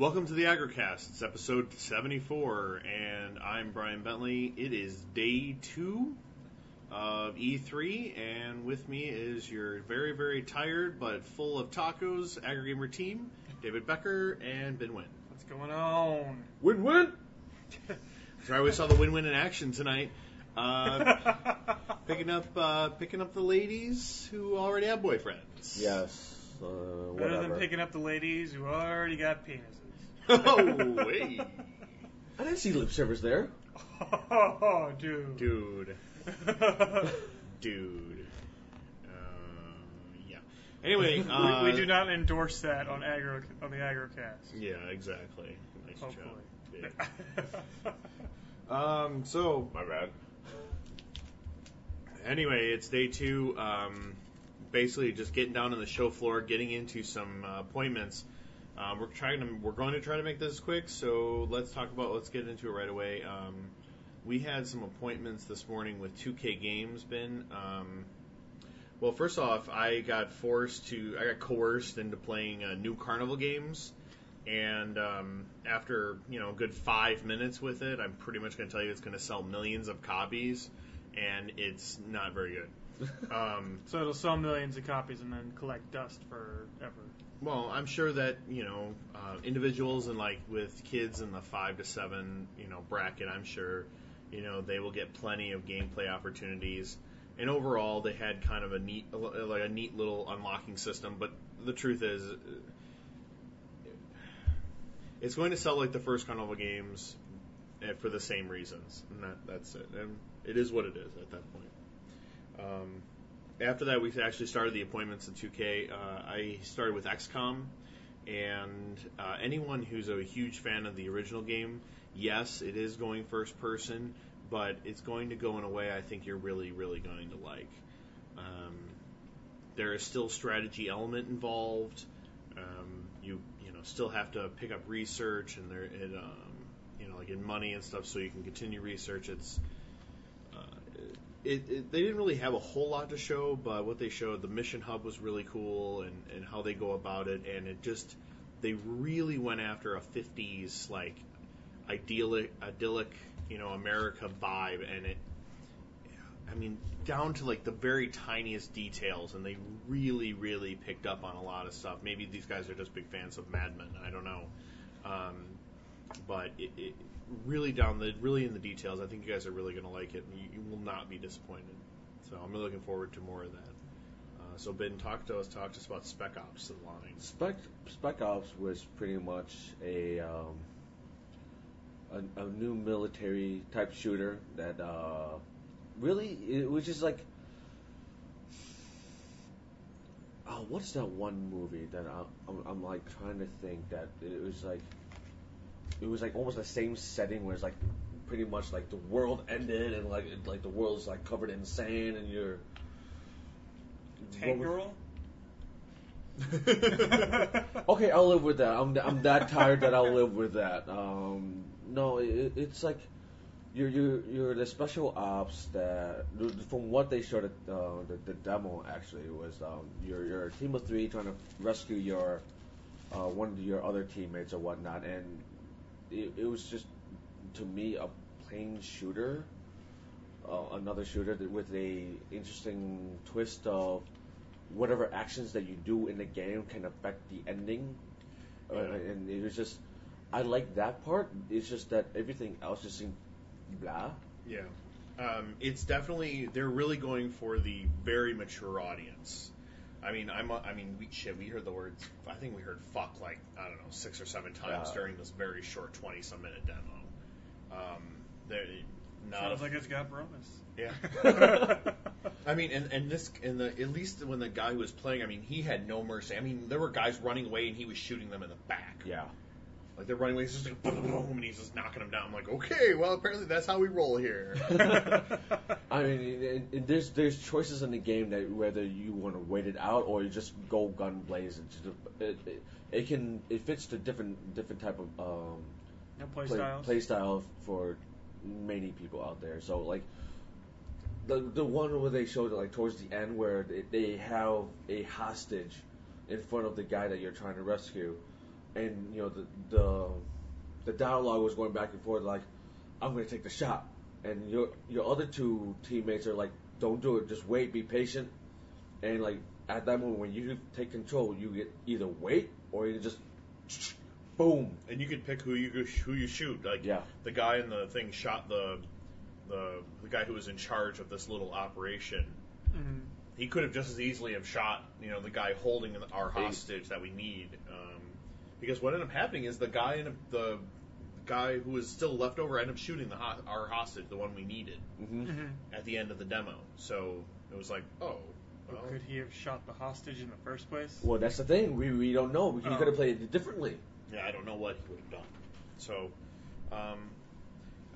Welcome to the Aggrocast. It's episode 74, and I'm Brian Bentley. It is day two of E3, and with me is your very, very tired but full of tacos Aggrogamer team, David Becker and Ben Wynn. What's going on? Win win. So I we saw the win-win in action tonight. Uh, picking up, uh, picking up the ladies who already have boyfriends. Yes. Uh, Better whatever. than picking up the ladies who already got penises. Oh, hey, I didn't see lip service there. Oh, dude. dude, dude. Uh, yeah. Anyway, uh, we, we do not endorse that on agro on the aggrocast. Yeah, exactly. Nice Hopefully. job. Yeah. Um, so My bad. anyway, it's day two. Um, basically, just getting down on the show floor, getting into some uh, appointments. Um, we're trying to, we're going to try to make this quick. So let's talk about, let's get into it right away. Um, we had some appointments this morning with 2K Games. Ben, um, well, first off, I got forced to, I got coerced into playing uh, new Carnival games. And um, after you know a good five minutes with it, I'm pretty much going to tell you it's going to sell millions of copies, and it's not very good. Um, so it'll sell millions of copies and then collect dust forever. Well, I'm sure that you know uh, individuals and like with kids in the five to seven you know bracket, I'm sure you know they will get plenty of gameplay opportunities. And overall, they had kind of a neat like a neat little unlocking system. But the truth is, uh, it's going to sell like the first Carnival games eh, for the same reasons, and that, that's it. And it is what it is at that point. Um, after that, we actually started the appointments in 2K. Uh, I started with XCOM, and uh, anyone who's a huge fan of the original game, yes, it is going first person, but it's going to go in a way I think you're really, really going to like. Um, there is still strategy element involved. Um, you you know still have to pick up research and there it um, you know like in money and stuff so you can continue research. It's it, it, they didn't really have a whole lot to show, but what they showed, the mission hub was really cool, and, and how they go about it, and it just they really went after a 50s like idyllic, idyllic, you know, America vibe, and it, I mean, down to like the very tiniest details, and they really, really picked up on a lot of stuff. Maybe these guys are just big fans of Mad Men, I don't know, um, but it, it really down the really in the details. I think you guys are really going to like it, and you, you will not be disappointed. So I'm looking forward to more of that. Uh, so Ben, talk to us. Talk to us about Spec Ops: The Line. Spec Spec Ops was pretty much a um, a, a new military type shooter that uh, really it was just like oh what's that one movie that I, I'm, I'm like trying to think that it was like it was like almost the same setting where it's like pretty much like the world ended and like it, like the world's like covered in sand and you're Tank what was- girl? Okay, I'll live with that. I'm I'm that tired that I'll live with that. Um, no, it, it's like you're you're you're the special ops that from what they showed at uh, the the demo actually was um, you're you're a team of three trying to rescue your uh, one of your other teammates or whatnot, and it, it was just to me a plain shooter, uh, another shooter with a interesting twist of whatever actions that you do in the game can affect the ending. Uh, and it was just, I like that part. It's just that everything else just seemed blah. Yeah. Um, it's definitely they're really going for the very mature audience. I mean, I'm I mean, we shit, we heard the words. I think we heard fuck like I don't know six or seven times Yeah. during this very short twenty some minute demo. Um, they're not Sounds a, like it's got promise. yeah. I mean, and and this and the at least when the guy who was playing, I mean, he had no mercy. I mean, there were guys running away and he was shooting them in the back. Yeah. Like they're running away, he's just like boom, boom, boom, and he's just knocking them down. I'm like, okay, well apparently that's how we roll here. I mean, and, and there's there's choices in the game that whether you want to wait it out or you just go gun blazing. It, it, it can it fits the different different type of um, No play, play, styles. play style for many people out there. So like the the one where they showed it like towards the end where they, they have a hostage in front of the guy that you're trying to rescue. And you know the the the dialogue was going back and forth like, I'm gonna take the shot, and your your other two teammates are like, don't do it, just wait, be patient, and like at that moment when you take control, you get either wait or you just boom. And you can pick who you who you shoot. Like Yeah. the guy in the thing shot the the the guy who was in charge of this little operation. Mhm. He could have just as easily have shot you know the guy holding our hostage that we need. Um, because what ended up happening is the guy in the guy who was still left over ended up shooting the ho- our hostage, the one we needed, hmm Mhm. at the end of the demo. So it was like, oh, well, Could he have shot the hostage in the first place? Well, that's the thing. We we don't know. He Oh. could have played it differently. yeah, I don't know what he would have done. So, um,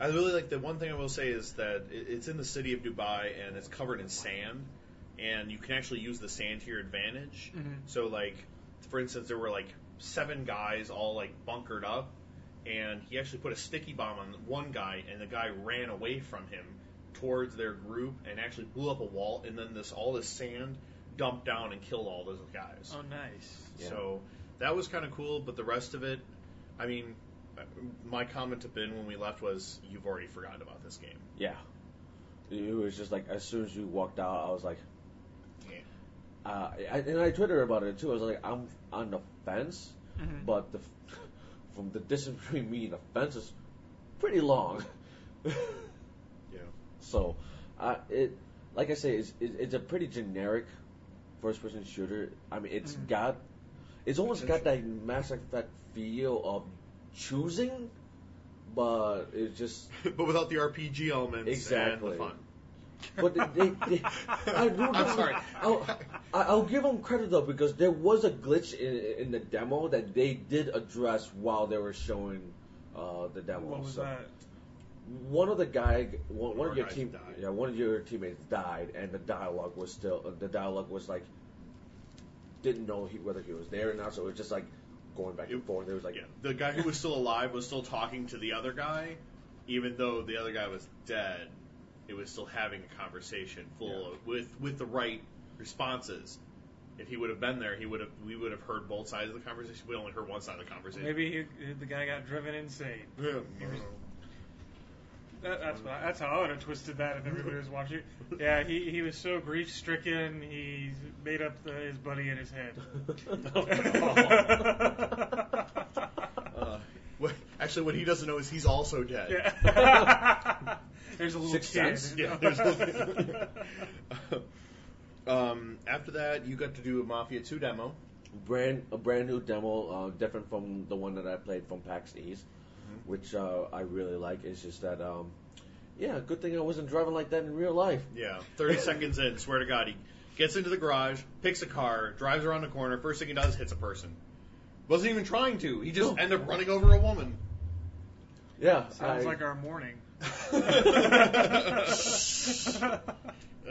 I really like the one thing I will say is that it, it's in the city of Dubai and it's covered in sand, and you can actually use the sand to your advantage. Mhm. So, like, for instance, there were like seven guys all like bunkered up, and he actually put a sticky bomb on one guy, and the guy ran away from him towards their group and actually blew up a wall, and then this all this sand dumped down and killed all those guys. Oh, nice. Yeah. So that was kind of cool, but the rest of it, I mean, my comment to Ben when we left was, "You've already forgotten about this game." Yeah. It was just like as soon as you walked out, I was like, Yeah. uh, I, and I tweeted about it too. I was like, I'm on the fence, Mhm. but the from the distance between me and the fence is pretty long. Yeah. So, uh, it like I say, it's it's a pretty generic first-person shooter. I mean, it's Mhm. got it's almost got that Mass Effect feel of choosing, but it's just but without the RPG elements Exactly. and the fun. But they, they, I do I'm sorry. I'll, I'll give them credit though because there was a glitch in, in the demo that they did address while they were showing uh, the demo. What was So that? One of the guy, one, one of your team, died. yeah, one of your teammates died, and the dialogue was still uh, the dialogue was like didn't know he, whether he was there or not, so it was just like going back and It- forth. It was like Yeah. The guy who was still alive was still talking to the other guy, even though the other guy was dead. It was still having a conversation full Yeah. of with with the right responses. If he would have been there, he would have we would have heard both sides of the conversation. We only heard one side of the conversation. Maybe he, the guy got driven insane. Yeah. Was- That, that's what I, that's how I would have twisted that if everybody was watching. Yeah, he, he was so grief stricken, he made up the, his buddy in his head. Uh, what, actually, what he doesn't know is he's also dead. Yeah. There's a little Sixth kid. Sense? Yeah, there's a- um, after that, you got to do a Mafia 2 demo. brand a brand new demo, uh, different from the one that I played from PAX East, Mm-hmm. which uh, I really like. It's just that, um, yeah, good thing I wasn't driving like that in real life. Yeah, 30 seconds in, swear to God, he gets into the garage, picks a car, drives around the corner. First thing he does, hits a person. Wasn't even trying to. He just No. ended up running over a woman. Yeah, Sounds I- like our morning.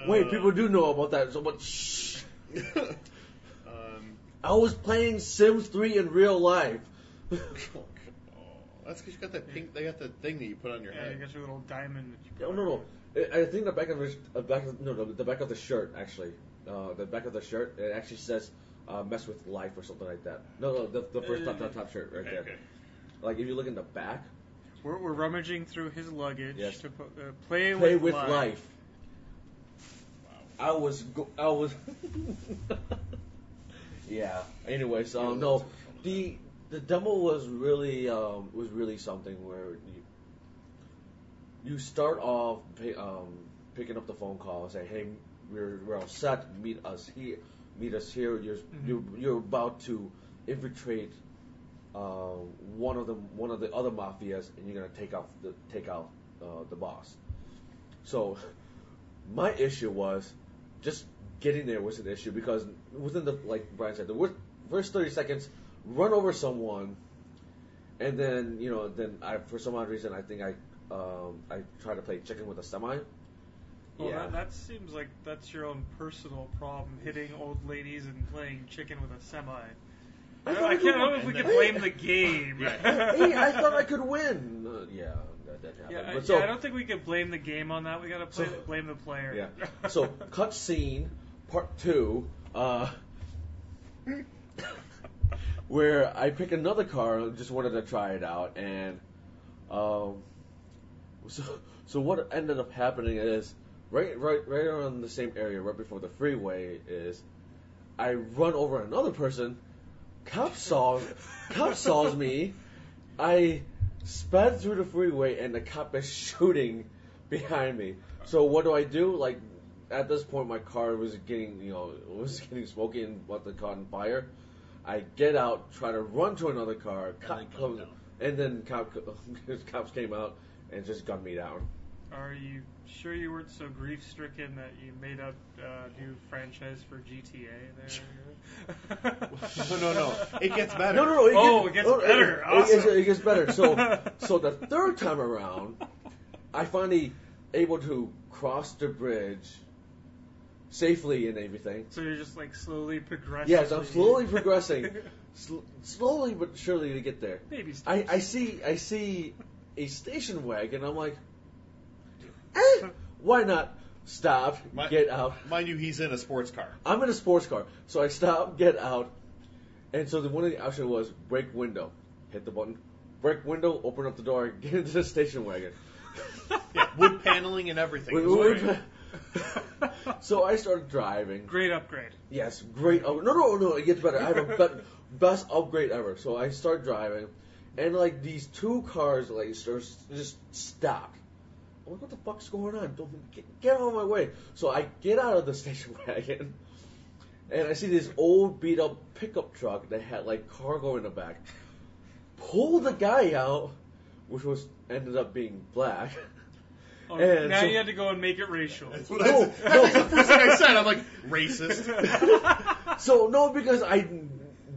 Wait, people do know about that. So, but shh. um, I was playing Sims 3 in real life. oh, that's because you got that pink. They got that thing that you put on your Yeah, you head. got your little diamond. That you No, put no, on no. I I think the back of the uh, back of, no, no, the back of the shirt actually. Uh, the back of the shirt it actually says uh, "mess with life" or something like that. No, no, the, the first top, top, top shirt right Okay, there. okay. Like if you look in the back, We're, we're rummaging through his luggage Yes. to put, uh, play, play with, with life. I was, go- I was. yeah. Anyways, um, no, the the demo was really um, was really something where you you start off pay, um, picking up the phone call and say, "Hey, we're we're all set. Meet us here. Meet us here. You're you're, you're about to infiltrate uh, one of the one of the other mafias, and you're gonna take out the take out uh, the boss." So my issue was just getting there was an issue because within the like Brian said, the first thirty seconds, run over someone, and then you know then I for some odd reason I think I um, I try to play chicken with a semi. Well, yeah. that, that seems like that's your own personal problem, hitting old ladies and playing chicken with a semi. I I, thought I I can't could- know if we and can blame the game. Hey, I thought I could win. Uh, yeah, that didn't happen. Yeah, I, but so, yeah, I don't think we can blame the game on that. We gotta play, So- blame the player. Yeah. So cutscene part two. Uh, where I pick another car, and just wanted to try it out, and um, so so what ended up happening is right right right around the same area, right before the freeway is, I run over another person. Cop saw cop saws me. I sped through the freeway, and the cop is shooting behind me. So what do I do? Like at this point, my car was getting you know was getting smoky and what the caught on fire. I get out, try to run to another car, cop then comes, and then cop cops came out and just gunned me down. Are you sure you weren't so grief stricken that you made up a new franchise for GTA there? No, no, no. It gets better. No, no, no. It Oh, gets, it gets no, better. It, Awesome. gets, it gets better. So, so the third time around, I finally able to cross the bridge safely and everything. So you're just like slowly progressing. Yes, I'm slowly progressing, sl- slowly but surely to get there. Maybe. steps. I, I see I see a station wagon. I'm like, eh, why not stop, My- get out? Mind you, he's in a sports car. I'm in a sports car, so I stop, get out, and so the one of the options was break window, hit the button, break window, open up the door, get into the station wagon. Yeah, wood paneling and everything. Wait, It wait, wait. so I started driving. Great upgrade. Yes, great. Oh, no, no, no, it gets better. I have a be- best upgrade ever. So I start driving, and like these two cars like start, just stop. I'm like, what the fuck's going on? Don't get, get out of my way. So I get out of the station wagon, and I see this old beat up pickup truck that had like cargo in the back. Pull the guy out, which was ended up being black. Oh, And now so- you had to go and make it racial. That's, No, that's, no. that's the first thing I said. I'm like, racist. So no, because I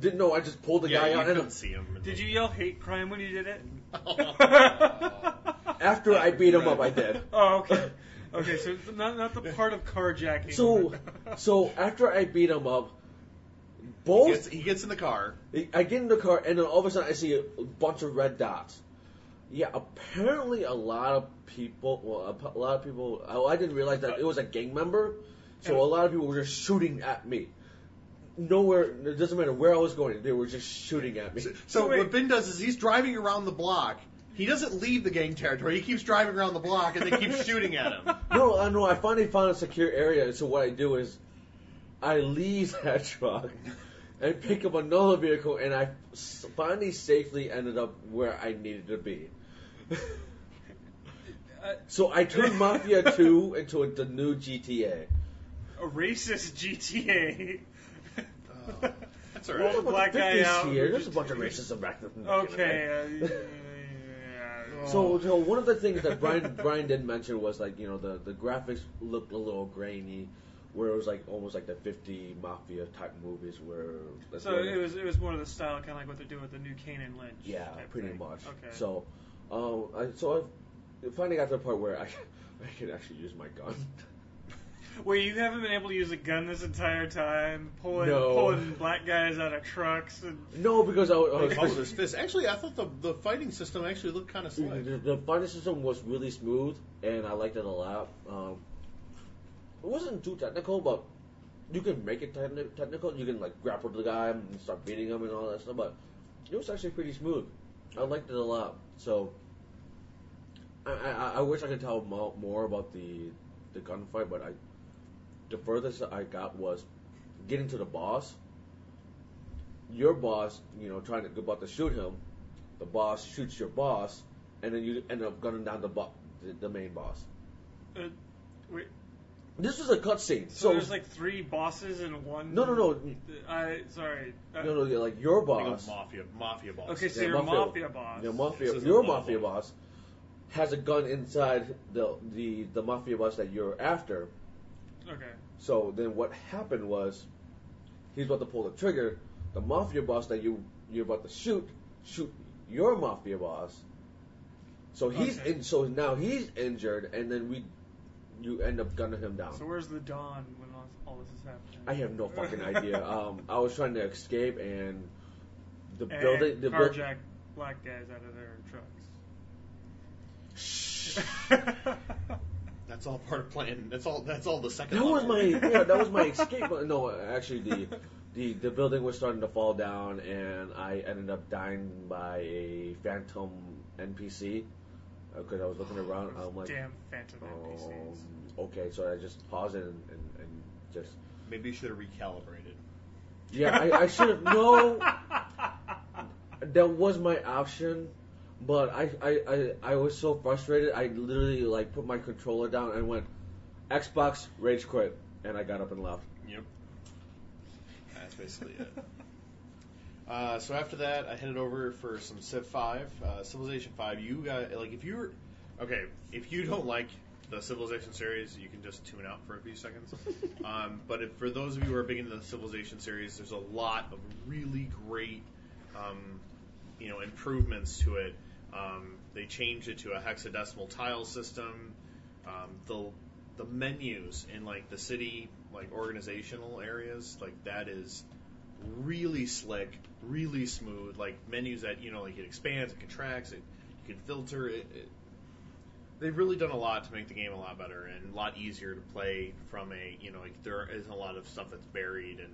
didn't know. I just pulled the yeah, guy you out, and couldn't see him. Did you yell hate crime when you did it? after I beat him up, I did. Oh, okay. Okay, so not not the part of carjacking. So, so after I beat him up, He both gets, he gets in the car. I get in the car, and then all of a sudden I see a bunch of red dots. Yeah, apparently a lot of people. Well, a lot of people. Oh, I didn't realize that it was a gang member, so a lot of people were just shooting at me. Nowhere. It doesn't matter where I was going. They were just shooting at me. So, So what Ben does is he's driving around the block. He doesn't leave the gang territory. He keeps driving around the block and they keep shooting at him. No, I know. I finally found a secure area. So what I do is, I leave that truck and pick up another vehicle, and I finally safely ended up where I needed to be. So I turned Mafia 2 into a, the new GTA. a racist GTA. That's all Roll the black guy out. Here. There's a bunch of racism back then. Okay. Uh, yeah. So, so one of the things that Brian Brian did mention was like you know the the graphics looked a little grainy, where it was like almost like the 50 mafia type movies where. that's So where- it was it was more of the style, kind of like what they're doing with the new Kane Lynch. Yeah, type pretty thing. much. Okay. So, um, I, so I finally got to the point where I, I could actually use my gun. Wait, you haven't been able to use a gun this entire time, pulling No. pulling black guys out of trucks and No, because I, was- I Oh, was. his fist. Actually, I thought the, the fighting system actually looked kind of slick. The, the fighting system was really smooth, and I liked it a lot. Um, it wasn't too technical, but you can make it techni- technical. You can like grapple the guy and start beating him and all that stuff. But it was actually pretty smooth. I liked it a lot. So I, I, I wish I could tell mo- more about the the gunfight, but I the furthest I got was getting to the boss. Your boss, you know, trying to about to shoot him. The boss shoots your boss, and then you end up gunning down the bo- the, the main boss. uh, wait. This was a cutscene. So, So, there's like three bosses in one. no, no, no, I sorry. Uh, no, no. you're Like your I think it boss, was mafia, mafia boss. Okay, so Yeah, you're mafia- mafia boss. your mafia, This your the level. mafia boss has a gun inside the the the mafia boss that you're after. Okay. So then what happened was he's about to pull the trigger. The mafia boss that you you're about to shoot shoot your mafia boss. So he's Okay. in. So now he's injured, and then we you end up gunning him down. So where's the dawn when all, all this is happening? I have no fucking idea. Um, I was trying to escape, and the and building the carjack black guys out of their Shh. trucks. That's all part of playing. That's all. That's all the second. That was my yeah, that was my escape. No, actually the the the building was starting to fall down, and I ended up dying by a phantom NPC because I was looking around. I'm like, Damn phantom NPCs. um, okay, so I just paused it and, and, and just Maybe you should have recalibrated. yeah, I, I should have no. That was my option, but I, I, I, I was so frustrated. I literally like put my controller down and went Xbox rage quit, and I got up and left. Yep. That's basically it. Uh, so after that, I headed over for some Civ 5, uh, Civilization 5. You got like if you're okay, if you don't like the Civilization series, you can just tune out for a few seconds. um, but if, for those of you who are big into the Civilization series, there's a lot of really great, um, you know, improvements to it. Um, they changed it to a hexadecimal tile system. Um, the the menus in like the city like organizational areas like that is really slick, really smooth. Like menus that you know like it expands, it contracts, it you can filter it. it they've really done a lot to make the game a lot better and a lot easier to play from a you know like there isn't a lot of stuff that's buried and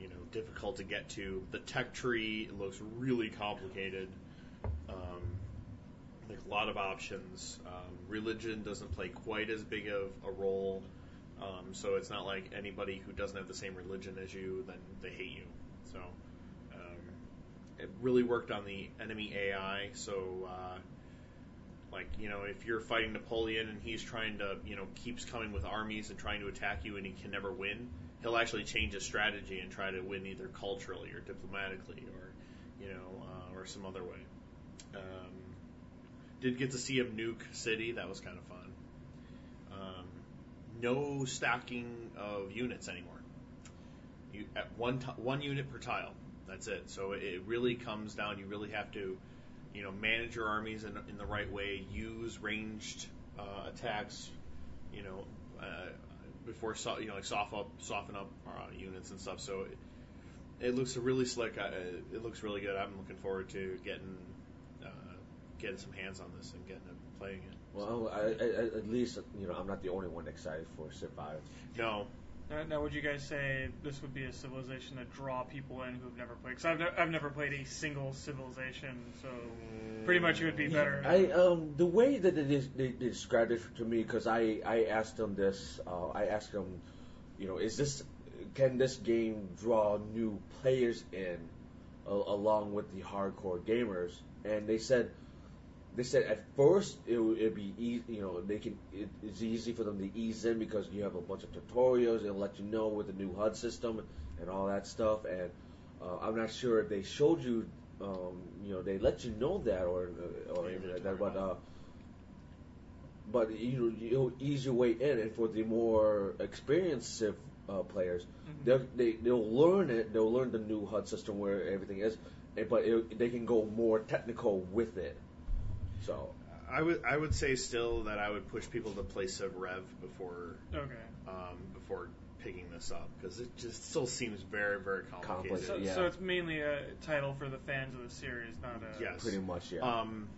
you know difficult to get to. The tech tree looks really complicated. Um, a lot of options. Um, religion doesn't play quite as big of a role, um, so it's not like anybody who doesn't have the same religion as you, then they hate you. So um, it really worked on the enemy AI. So uh, like you know, if you're fighting Napoleon and he's trying to you know keeps coming with armies and trying to attack you and he can never win, he'll actually change his strategy and try to win either culturally or diplomatically or you know uh, or some other way. Um, did get to see him nuke city. That was kind of fun. Um, no stacking of units anymore. You, at one t- one unit per tile. That's it. So it, really comes down. You really have to, you know, manage your armies in, in the right way. Use ranged uh, attacks. You know, uh, before so, you know like soften up soften up uh, units and stuff. So it, it looks really slick. It looks really good. I'm looking forward to getting getting some hands on this and getting it, playing it. Well, I, I, at least you know I'm not the only one excited for Civ 5. No, Now, now, would you guys say this would be a civilization that draw people in who've never played? Because I've, ne- I've never played a single civilization, so pretty much it would be better. I um the way that it is they, they described it to me because I I asked them this uh, I asked them you know is this can this game draw new players in a, along with the hardcore gamers and they said they said at first it would be easy you know they can it, it's easy for them to ease in because you have a bunch of tutorials They'll let you know with the new HUD system and all that stuff and uh, I'm not sure if they showed you um, you know, they let you know that or or anything like that, but uh, but you know, you'll ease your way in, and for the more experienced uh, players, Mhm. they'll, they they'll learn it. They'll learn the new HUD system where everything is, but it, they can go more technical with it. So I would I would say still that I would push people to play Civ Rev before okay. um, before picking this up because it just still seems very very complicated. Complex, So, yeah. so it's mainly a title for the fans of the series, not a. Yes. pretty much, yeah. Um,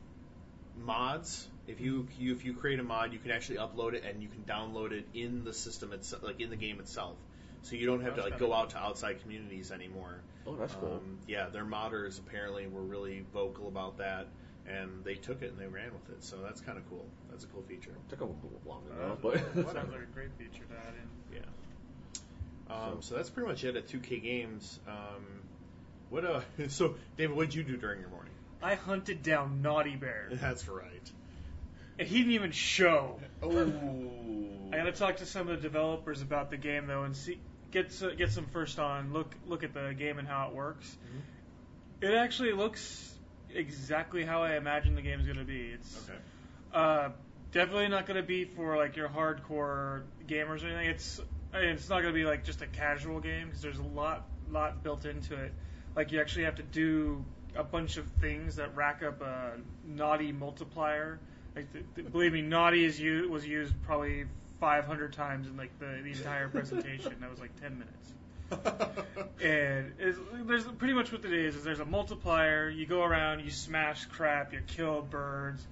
mods. If you, you if you create a mod, you can actually upload it and you can download it in the system itself, like in the game itself. So you don't have to That's like kinda go out to outside communities anymore. oh, that's cool. Um, yeah, their modders apparently were really vocal about that, and they took it and they ran with it. So that's kind of cool. That's a cool feature. Took them long Uh, enough, but sounds like a great feature to add in. Yeah. Um, so that's pretty much it at 2K Games. Um, what uh? So David, what did you do during your morning? I hunted down Naughty Bear, That's right. and he didn't even show. Oh. I got to talk to some of the developers about the game though, and see get s- get some first on look look at the game and how it works. Mm-hmm. It actually looks exactly how I imagine the game's going to be. It's Okay. uh, definitely not going to be for like your hardcore gamers or anything. It's it's not going to be like just a casual game because there's a lot lot built into it. Like you actually have to do a bunch of things that rack up a naughty multiplier. Like th- th- believe me, naughty is u- was used probably 500 times in like the, the entire presentation. that was like 10 minutes. And it's, there's pretty much what it is. Is there's a multiplier. You go around, you smash crap, you kill birds,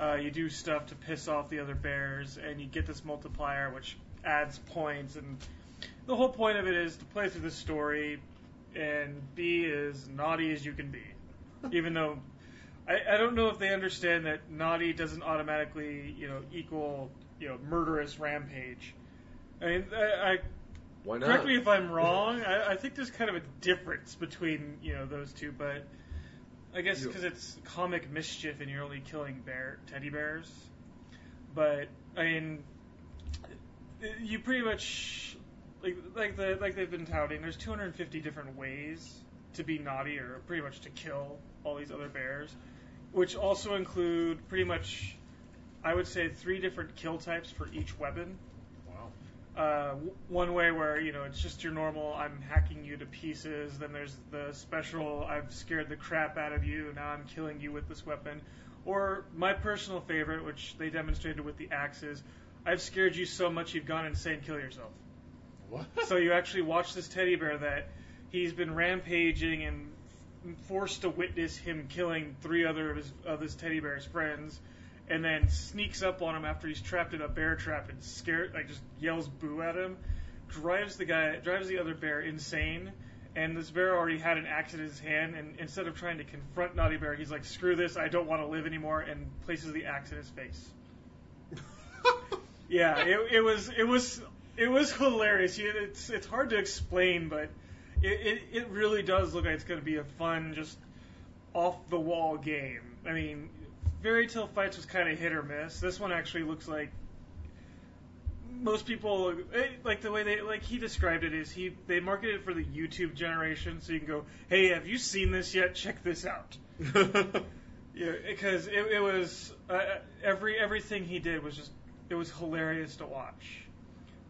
uh, you do stuff to piss off the other bears, and you get this multiplier which adds points. And the whole point of it is to play through the story, and be as naughty as you can be. Even though I, I don't know if they understand that naughty doesn't automatically you know equal you know murderous rampage. I mean, I, I Why not? correct me if I'm wrong. I, I think there's kind of a difference between you know those two, but I guess because it's comic mischief and you're only killing bear teddy bears. But I mean, you pretty much like like the like they've been touting. There's 250 different ways to be naughty or pretty much to kill all these other bears, which also include pretty much I would say three different kill types for each weapon. Uh, one way where you know it's just your normal I'm hacking you to pieces. Then there's the special I've scared the crap out of you. Now I'm killing you with this weapon. Or my personal favorite, which they demonstrated with the axes, I've scared you so much you've gone insane. Kill yourself. What? So you actually watch this teddy bear that he's been rampaging and forced to witness him killing three other of his of his teddy bear's friends, and then sneaks up on him after he's trapped in a bear trap and scared like just yells boo at him, drives the guy drives the other bear insane. And this bear already had an axe in his hand, and instead of trying to confront Naughty Bear, he's like, "Screw this! I don't want to live anymore," and places the axe in his face. Yeah, it, it was it was it was hilarious. You- It's it's hard to explain, but it, it, it really does look like it's going to be a fun, just off the wall game. I mean, Fairy Tale Fights was kind of hit or miss. This one actually looks like most people eh, like the way they like he described it is he they marketed it for the YouTube generation, so you can go, hey, have you seen this yet? Check this out. Yeah, because it, it was uh, every everything he did was just it was hilarious to watch.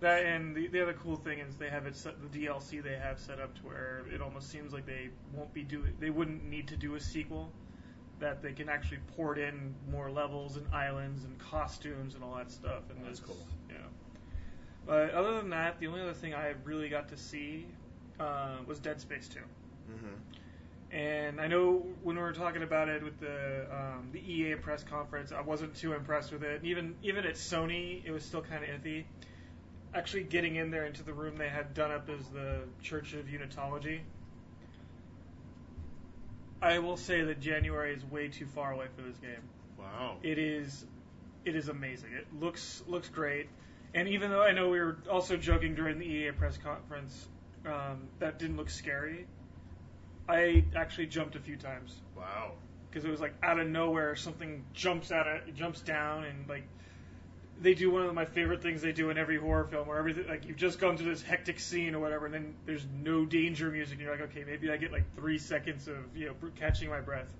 That and the, the other cool thing is they have it set the DLC they have set up to where it almost seems like they won't be doing they wouldn't need to do a sequel. That they can actually port in more levels and islands and costumes and all that stuff. And That's cool. Yeah. But other than that, the only other thing I really got to see uh, was Dead Space 2. hmm And I know when we were talking about it with the um, the EA press conference, I wasn't too impressed with it. And even even at Sony, it was still kind of iffy. Actually, getting in there into the room they had done up as the Church of Unitology. I will say that January is way too far away for this game. Wow. It is, it is amazing. It looks looks great, and even though I know we were also joking during the EA press conference um, that didn't look scary, I actually jumped a few times Wow. because it was like out of nowhere something jumps out of jumps down and like they do one of my favorite things they do in every horror film where everything like you've just gone through this hectic scene or whatever and then there's no danger music and you're like okay maybe I get like three seconds of you know catching my breath.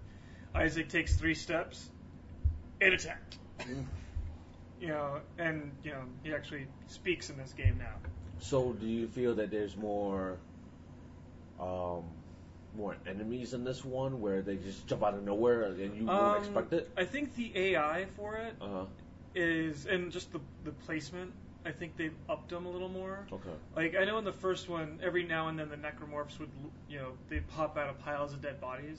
Isaac takes three steps and attack. You know, and you know he actually speaks in this game now. So, do you feel that there's more, um, more enemies in this one where they just jump out of nowhere and you won't Um, expect it? I think the AI for it Uh is and just the the placement. I think they've upped them a little more. Okay. Like I know in the first one, every now and then the necromorphs would, you know, they pop out of piles of dead bodies.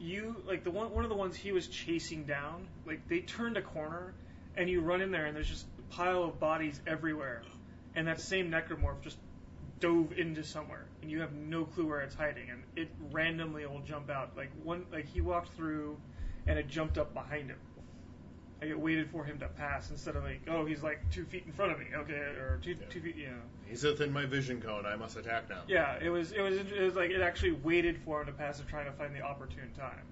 You like the one one of the ones he was chasing down. Like they turned a corner, and you run in there, and there's just a pile of bodies everywhere, and that same necromorph just dove into somewhere, and you have no clue where it's hiding, and it randomly will jump out. Like one, like he walked through, and it jumped up behind him. Like it waited for him to pass instead of like, oh, he's like two feet in front of me, okay, or two Yeah. two feet, you know. He's within my vision cone. I must attack now. Yeah, it was it was it was like it actually waited for him to pass it, trying to find the opportune time.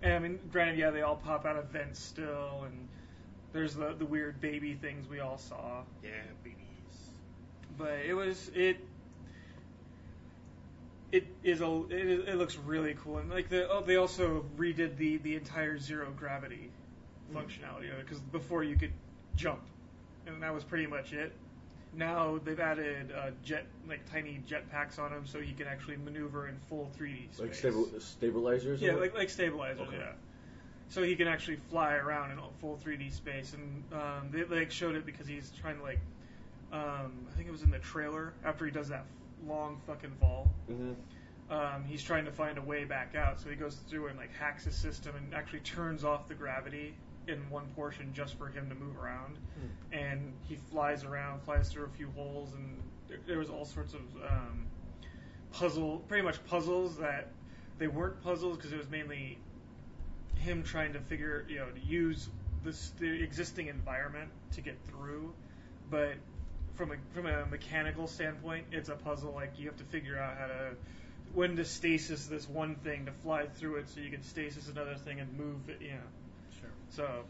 And I mean, granted, yeah, they all pop out of vents still, and there's the the weird baby things we all saw. Yeah, babies. But it was it. It is a it, is- it looks really cool, and like the oh, they also redid the the entire zero gravity functionality because before you could jump, and that was pretty much it. Now they've added uh, jet like tiny jet packs on them, so you can actually maneuver in full 3D space. Like stabil- stabilizers? Yeah, like like stabilizers. Okay. Yeah. So he can actually fly around in full 3D space, and um, they like showed it because he's trying to like, um, I think it was in the trailer after he does that long fucking fall. Mm-hmm. Um, he's trying to find a way back out, so he goes through and like hacks his system and actually turns off the gravity in one portion just for him to move around. And he flies around, flies through a few holes, and there, there was all sorts of um, puzzle, pretty much puzzles that they weren't puzzles because it was mainly him trying to figure, you know, to use this the existing environment to get through. But from a from a mechanical standpoint, it's a puzzle. Like you have to figure out how to when to stasis this one thing to fly through it, so you can stasis another thing and move it. You know. So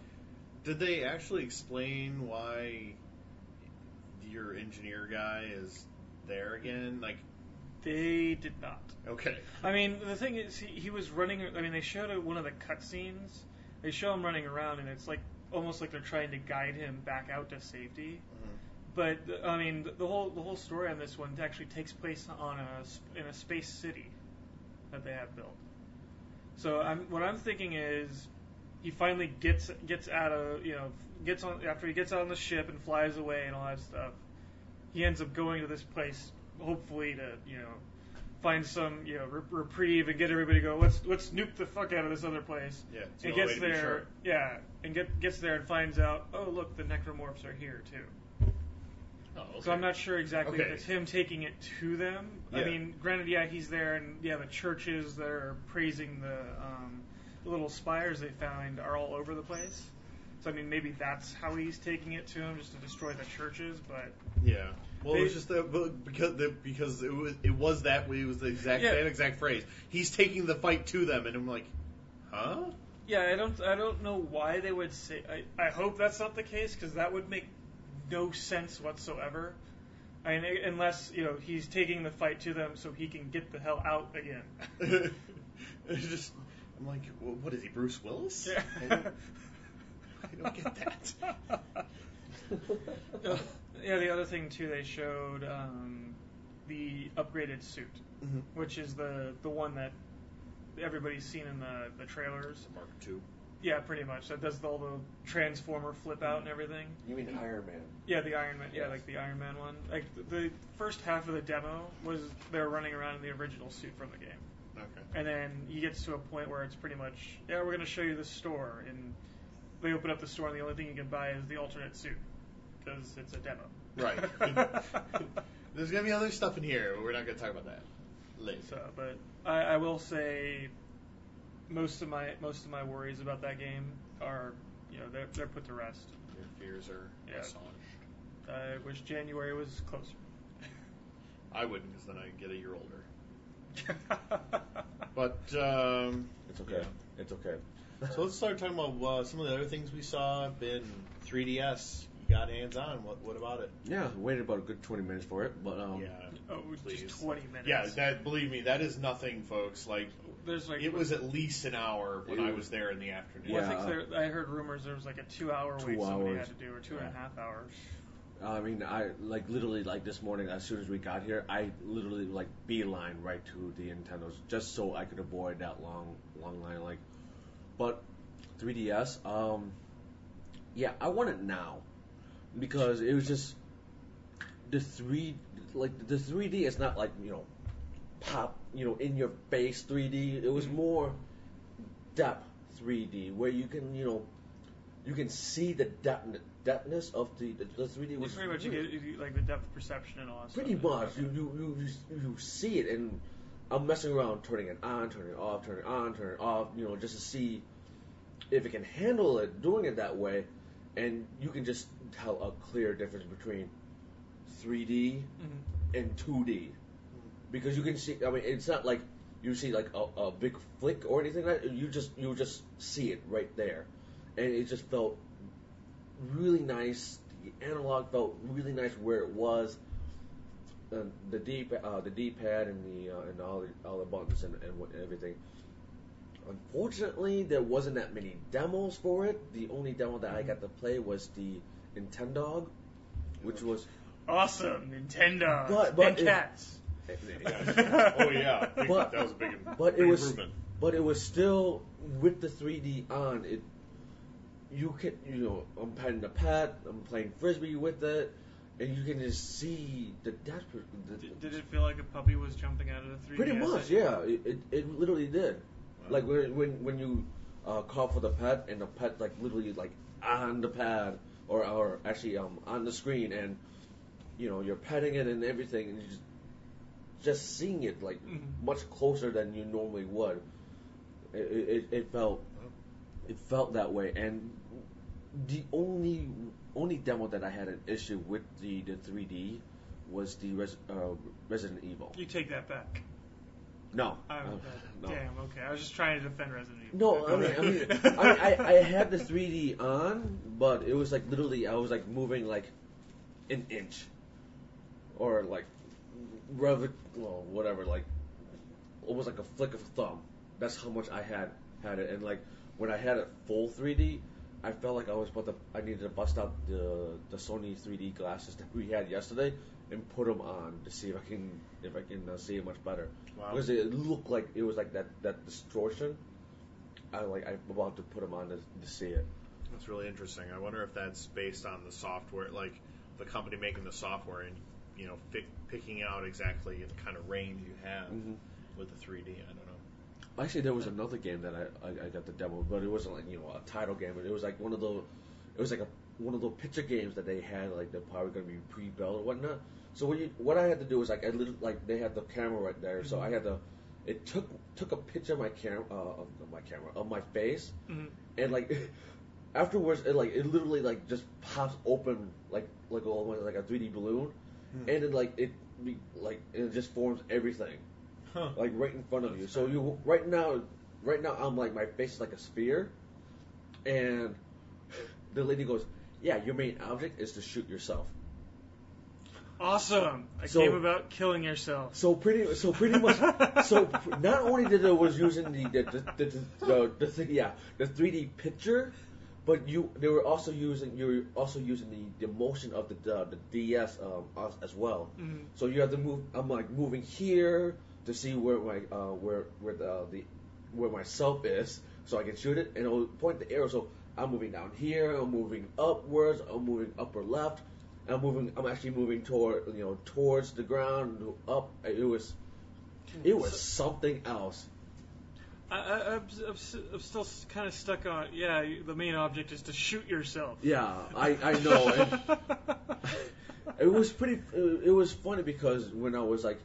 Did they actually explain why your engineer guy is there again? Like, they did not. okay. I mean, the thing is, he, he was running. I mean, they showed one of the cutscenes. They show him running around, and it's like almost like they're trying to guide him back out to safety. Mm-hmm. But I mean, the- the whole the whole story on this one actually takes place on a in a space city that they have built. So I'm what I'm thinking is he finally gets gets out of you know gets on after he gets out on the ship and flies away and all that stuff. He ends up going to this place, hopefully to you know find some you know re- reprieve and get everybody to go. Let's let's nuke the fuck out of this other place. Yeah. And gets way to be there, sure. yeah, and get gets there and finds out. Oh, look, the necromorphs are here too. Oh, okay. So I'm not sure exactly Okay. if it's him taking it to them. I mean, granted, yeah, he's there, and yeah, the churches that are praising the, um, the little spires they found are all over the place. So I mean, maybe that's how he's taking it to him, just to destroy the churches. But Yeah. Well, They- it was just that but because the, because it was it was that way. It was the exact Yeah. that exact phrase. He's taking the fight to them, and I'm like, huh? yeah, I don't I don't know why they would say. I, I hope that's not the case because that would make no sense whatsoever. I mean, unless you know he's taking the fight to them so he can get the hell out again. it's just I'm like, well, what is he, Bruce Willis? Yeah. I don't, I don't get that. Uh, yeah, the other thing too, they showed um, the upgraded suit, Mhm. which is the the one that everybody's seen in the the trailers. Mark two. Yeah, pretty much. That does all the transformer flip out and everything. You mean Iron Man? Yeah, the Iron Man. Yeah, Yes. like the Iron Man one. Like the first half of the demo was they're running around in the original suit from the game, Okay. And then he gets to a point where it's pretty much yeah, we're gonna show you the store, and they open up the store, and the only thing you can buy is the alternate suit because it's a demo. Right. There's gonna be other stuff in here. but We're not gonna talk about that later. So, but I, I will say, most of my most of my worries about that game are, you know, they're they're put to rest. Your fears are Yeah. assuaged. I wish January was closer. I wouldn't, because then I get a year older. But um, It's okay. It's okay. so let's start talking about uh, some of the other things we saw. Ben 3DS. You got hands on. What what about it? Yeah, waited about a good 20 minutes for it, but um, yeah. oh, Please. just twenty minutes. Yeah, that believe me, that is nothing, folks. Like There's like it was at least an hour when It I was- was there in the afternoon. Well, I Yeah. think there, I heard rumors there was like a two-hour wait Two somebody hours. had to do, or two and a Yeah. half hours. I mean, I like literally like this morning as soon as we got here, I literally like beeline right to the Nintendo's just so I could avoid that long long line. Like, but 3DS, um, yeah, I want it now because it was just the three like the 3D is not like you know pop you know in your face 3D. It was Mhm. more depth 3D where you can you know you can see the depth, depthness of the the, the 3D It's pretty much you you, like the depth perception and all that. pretty stuff. much you, you you you you see it and I'm messing around turning it on turning it off turning it on turning it off you know just to see if it can handle it doing it that way and you can just tell a clear difference between 3D Mhm. and 2D because you can see I mean it's not like you see like a, a big flick or anything like that you just you just see it right there and it just felt really nice the analog felt really nice where it was and the D uh, the D pad and the uh, and all the, all the buttons and, and what- everything unfortunately there wasn't that many demos for it the only demo that I got to play was the Nintendogs which was Awesome, Nintendo But- but and it- cats. Yeah. oh yeah, big, But- that was a big, but big it was improvement. but it was still with the 3D on it. You can you know I'm patting the pet, I'm playing frisbee with it, and you can just see the depth. The, Did, did it feel like a puppy was jumping out of the 3DS? pretty much, yeah. It, it, it literally did. Wow. Like when when when you uh, call for the pet and the pet like literally like on the pad or or actually um on the screen and you know you're petting it and everything and you just just seeing it like Mhm. much closer than you normally would. It, it, it felt it felt that way, and the only only demo that I had an issue with the the 3D was the Res, uh, Resident Evil. You take that back. No, I'm, uh, no. Damn. Okay. I was just trying to defend Resident Evil. No, I mean, I mean, I, I, I had the 3D on, but it was like literally, I was like moving like an inch, or like, rev- well, whatever, like almost like a flick of a thumb. That's how much I had had it, and like when I had it full 3D, I felt like I was about to, I needed to bust out the the Sony 3D glasses that we had yesterday and put them on to see if I can if I can uh, see it much better Wow. because it looked like it was like that that distortion. I like I'm about to put them on to, to see it. That's really interesting. I wonder if that's based on the software, like the company making the software and you know pick, picking out exactly the kind of range you have Mhm. with the 3D. I don't know. Actually, there was another game that I, I I got the demo, but it wasn't like you know a title game. But it was like one of the, It was like a one of the picture games that they had like they're probably going to be pre-built or whatnot. So what you what I had to do was like I little like they had the camera right there, so I had to. It took took a picture of my camera uh, of of my camera of my face, Mhm. and like afterwards it like it literally like just pops open like like a like a 3D balloon, and then like it be, like it just forms everything Huh. like right in front of you. So you right now, right now I'm like my face is like a sphere, and the lady goes, "Yeah, your main object is to shoot yourself." Awesome. A So- game about killing yourself. So pretty, so pretty much, so pr- not only did it was using the the the, the, the, the, thing, yeah the 3D picture, but you they were also using you were also using the, the motion of the the, the DS um, as, as well. Mhm. So you have to move. I'm like moving here to see where my uh, where where the, the where my self is, so I can shoot it, and it'll point the arrow. So I'm moving down here. I'm moving upwards. I'm moving upper left. I'm moving. I'm actually moving toward you know towards the ground up. It was it was something else. I, I, I'm, I'm s- I'm still kind of stuck on. Yeah, the main object is to shoot yourself. Yeah, I I know. It was pretty. It was funny because when I was like.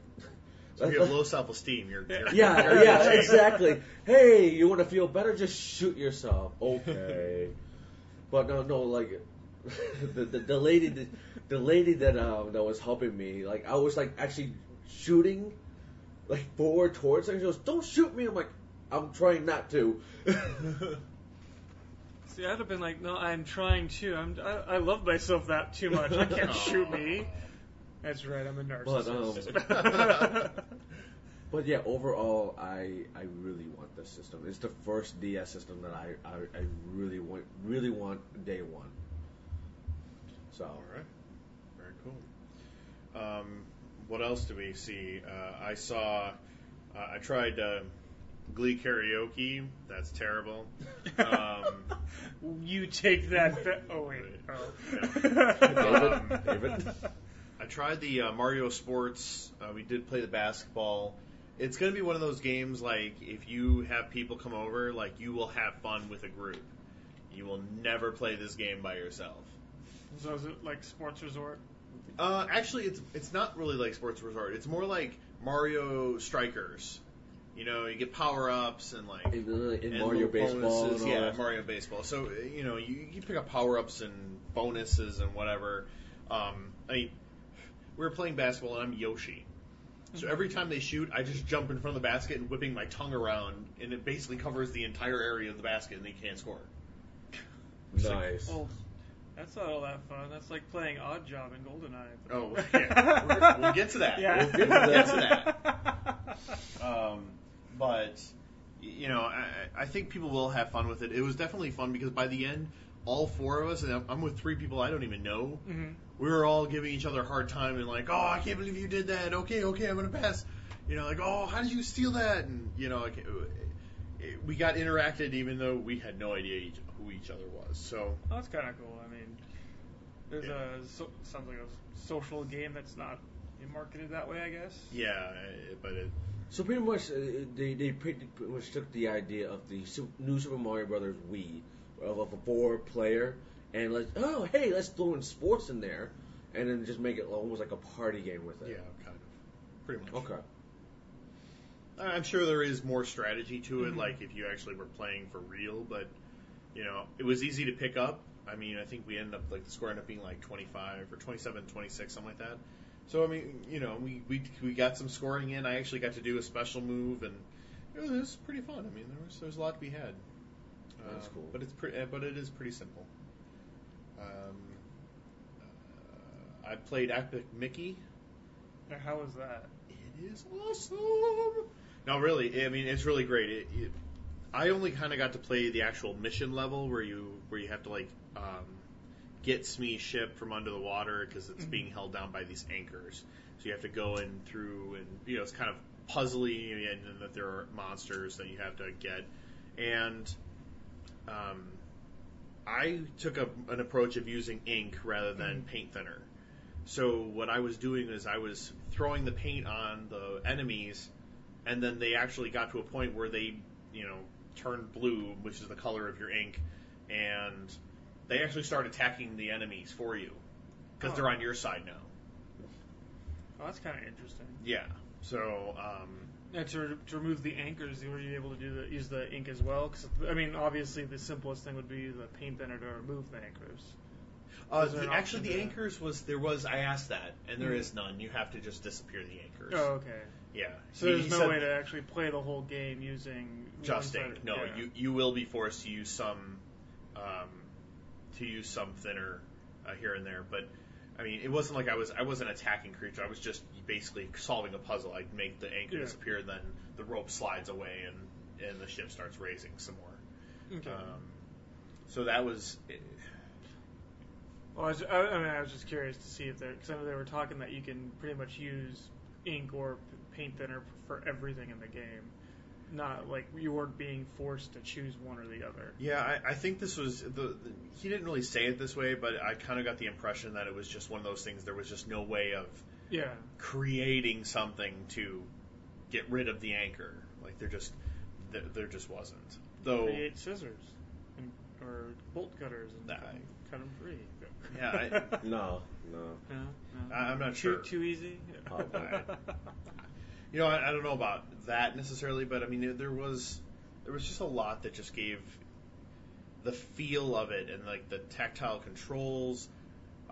So if you have low self-esteem, you're, you're Yeah, you're- yeah, exactly. Hey, you want to feel better? Just shoot yourself. Okay. But no, no, like the the, the lady, the, the lady that um that was helping me, like I was like actually shooting, like forward towards her. She goes, "Don't shoot me." I'm like, I'm trying not to. See, I'd have been like, no, I'm trying to. I'm, I, I love myself that too much. I can't shoot me. That's right, I'm a narcissist. But yeah, overall, I I really want this system. It's the first DS system that I I, I really want really want day one. So. All right. Very cool. Um, what else do we see? Uh, I saw. Uh, I tried uh, Glee karaoke. That's terrible. Um, you take that. Be- oh wait. David, Oh. David. I tried the uh, Mario Sports. Uh, we did play the basketball. It's going to be one of those games like if you have people come over, like you will have fun with a group. You will never play this game by yourself. so is it like Sports Resort? Uh, actually, it's it's not really like Sports Resort. It's more like Mario Strikers. You know, you get power ups and like in, uh, in and Mario Baseball. and all yeah, that. Mario Baseball. So uh, you know, you, you pick up power ups and bonuses and whatever. Um, I mean, we were playing basketball and I'm Yoshi. So every time they shoot, I just jump in front of the basket and whipping my tongue around, and it basically covers the entire area of the basket, and they can't score. Nice. Oh, that's not all that fun. That's like playing Oddjob in GoldenEye. Oh, yeah. We're- we'll get to that. Yeah. We'll get to, get to that. Um, but you know, I, I think people will have fun with it. It was definitely fun because by the end, all four of us, and I'm- I'm with three people I don't even know. Mhm. We were all giving each other a hard time and like, oh, I can't believe you did that. Okay, okay, I'm gonna pass. You know, like, oh, how did you steal that? And you know, like, it- we got interacted even though we had no idea each, who each other was. So Oh, that's kind of cool. I mean, there's Yeah. a so, sounds like a social game that's not marketed that way, I guess. yeah, uh, but it, So pretty much, uh, they they pretty pretty much took the idea of the new Super Mario Brothers Wii of, of a four player, and like, oh hey, let's throw in sports in there, and then just make it almost like a party game with it. yeah, kind of, pretty much. Okay. I'm sure there is more strategy to it, Mhm. like if you actually were playing for real. But you know, it was easy to pick up. I mean, I think we ended up like the score ended up being like 25 or 27, 26, something like that. So I mean, you know, we we we got some scoring in. I actually got to do a special move, and it was, it was pretty fun. I mean, there was there's a lot to be had. That's Uh, cool. But it's pretty, but it is pretty simple. Um, uh, I played Epic Mickey. How was that? It is awesome. No, really, I mean, it's really great. It, it, I only kind of got to play the actual mission level where you where you have to like um, get Smee's ship from under the water because it's Mhm. being held down by these anchors. So you have to go in through, and you know, it's kind of puzzly, and, and that there are monsters that you have to get. And um, I took a, an approach of using ink rather than Mhm. paint thinner. So what I was doing is I was throwing the paint on the enemies, and then they actually got to a point where they, you know, turned blue, which is the color of your ink, and they actually start attacking the enemies for you because Oh. they're on your side now. Oh, that's kind of interesting. Yeah. So um, And to, to remove the anchors, you were you able to do the, use the ink as well? Because I mean, obviously, the simplest thing would be the paint thinner to remove the anchors. uh, the, an actually the anchors was there was I asked that, and there Mhm. is none. You have to just disappear the anchors. Oh, okay. Yeah. So He- there's he no way to actually play the whole game using just ink. No, yeah. you you will be forced to use some um, to use some thinner uh, here and there. But I mean, it wasn't like I was I wasn't attacking creature. I was just basically solving a puzzle. I'd make the anchor Yeah. disappear, then the rope slides away, and and the ship starts racing some more. Okay. Um, so that was Well, I, was, I, I mean, I was just curious to see if they, because I know they were talking that you can pretty much use ink or paint thinner for everything in the game, not like you weren't being forced to choose one or the other. yeah. I, I think this was the, the he didn't really say it this way, but I kind of got the impression that it was just one of those things. There was just no way of Yeah. creating something to get rid of the anchor. Like there just there, there just wasn't. Though Create scissors and, or bolt cutters and Nah. cut 'em- cut them free. Yeah, No, no. no, no. I- I'm not too, sure. Too easy. Oh, right. you know I, I don't know about that necessarily, but I mean there was there was just a lot that just gave the feel of it and like the tactile controls.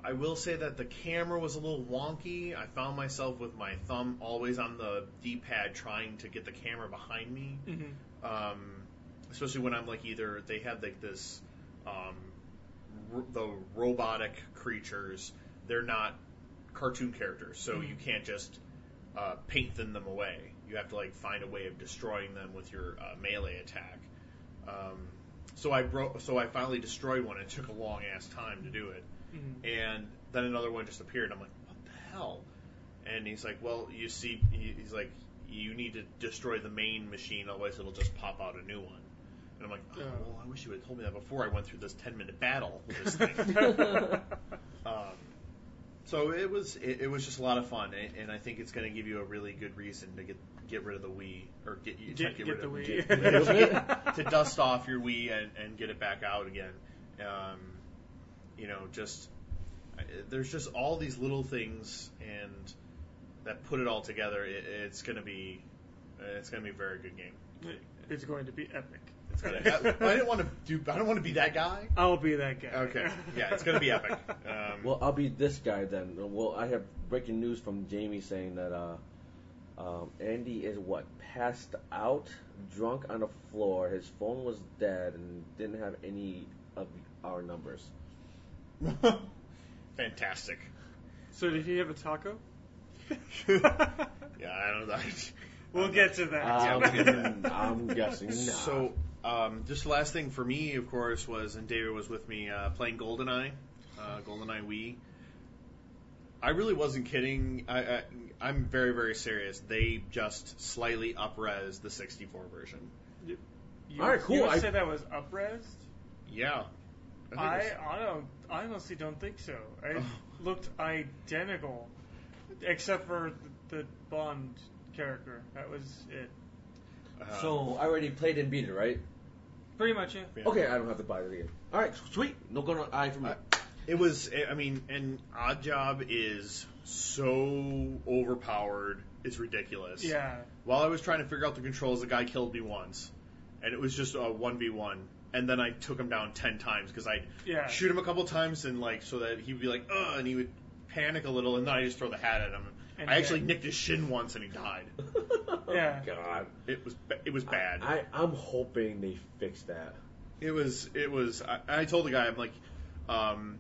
I will say that the camera was a little wonky. I found myself with my thumb always on the D-pad trying to get the camera behind me. hmm um, especially when I'm like either they had like this um, r- the robotic creatures they're not cartoon characters so Mhm. you can't just uh, paint them them away you have to like find a way of destroying them with your uh, melee attack um, so I broke so I finally destroyed one it took a long ass time to do it hmm and then another one just appeared. I'm like, what the hell? And he's like, well, you see, he's like, you need to destroy the main machine, otherwise it'll just pop out a new one. And I'm like, oh, well, I wish you had told me that before I went through this 10 minute battle with this thing. um, so it was it, it was just a lot of fun, and, and I think it's going to give you a really good reason to get get rid of the Wii or get you Get, not get, rid the of Wii. Get- to dust off your Wii and, and get it back out again. Um, you know, just there's just all these little things and that put it all together. It, it's going to be it's going to be a very good game. It's going to be epic. It's gonna, I, I didn't want to do. I don't want to be that guy. I'll be that guy. Okay, yeah, it's going to be epic. Um, Well, I'll be this guy then. Well, I have breaking news from Jamie saying that uh, um, Andy is what passed out, drunk on the floor. His phone was dead and didn't have any of our numbers. fantastic. So did he have a taco? Yeah, I don't know. We'll get to that. Um, I'm guessing not. So, um, just the last thing for me, of course, was and David was with me uh, playing GoldenEye, uh, GoldenEye Wii. I really wasn't kidding. I, I, I'm very, very serious. They just slightly upres the 64 version. You, All right, cool. You would I- say that was upres? Yeah. think I I don't I honestly don't think so. It Oh. looked identical, except for the, the Bond character. That was it. Uh, So I already played and beat it, right? Pretty much it. yeah. Okay, I don't have to buy it again. All right, sweet. No going to eye from me. I- It was. I mean, and Odd Job is so overpowered. It's ridiculous. Yeah. While I was trying to figure out the controls, the guy killed me once, and it was just a one v one. And then I took him down ten times because I'd Yeah. shoot him a couple times and like so that he'd be like, ugh, and he would panic a little, and then I just throw the hat at him. And I actually nicked his shin once, and he died. Yeah. God. It was ba- it was bad. I, I'm hoping they fix that. It was it was. I, I told the guy, I'm like, um,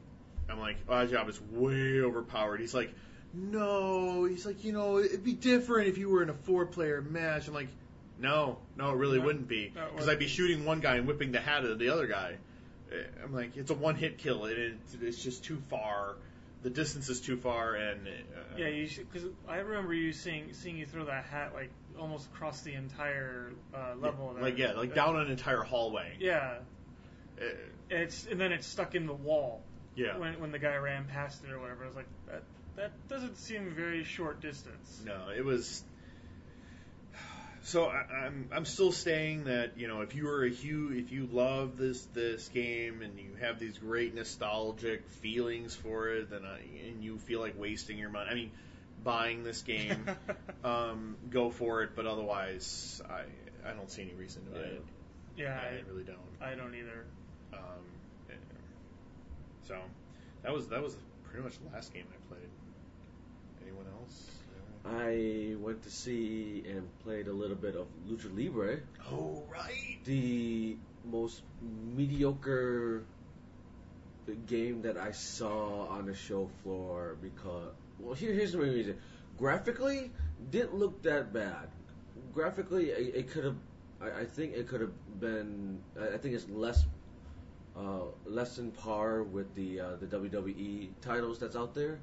I'm like, Oddjob is way overpowered. He's like, no. He's like, you know, it'd be different if you were in a four player match. I'm like, no, no, it really No, wouldn't be because I'd be shooting one guy and whipping the hat of the other guy. Eh, I'm like, it's a one hit kill, and it, it's just too far. The distance is too far, and uh, Yeah, you because I remember you seeing seeing you throw that hat like almost across the entire uh, level. there. like yeah, like down an entire hallway. Yeah, and it's and then it's stuck in the wall. yeah. When when the guy ran past it or whatever, I was like that that doesn't seem very short distance. No, it was. So I, I'm I'm still saying that you know if you are a huge if you love this this game and you have these great nostalgic feelings for it then I, and you feel like wasting your money I mean buying this game um, go for it but otherwise I I don't see any reason to buy it. Yeah, I I, really don't. I don't either. um, so that was that was pretty much the last game I played. Anyone else I went to see and played a little bit of Lucha Libre, oh right the most mediocre game that I saw on the show floor because well here, here's the main reason. Graphically, didn't look that bad. Graphically, it, it could have. I, I think it could have been. I I think it's less. Uh, less in par with the uh, the WWE titles that's out there,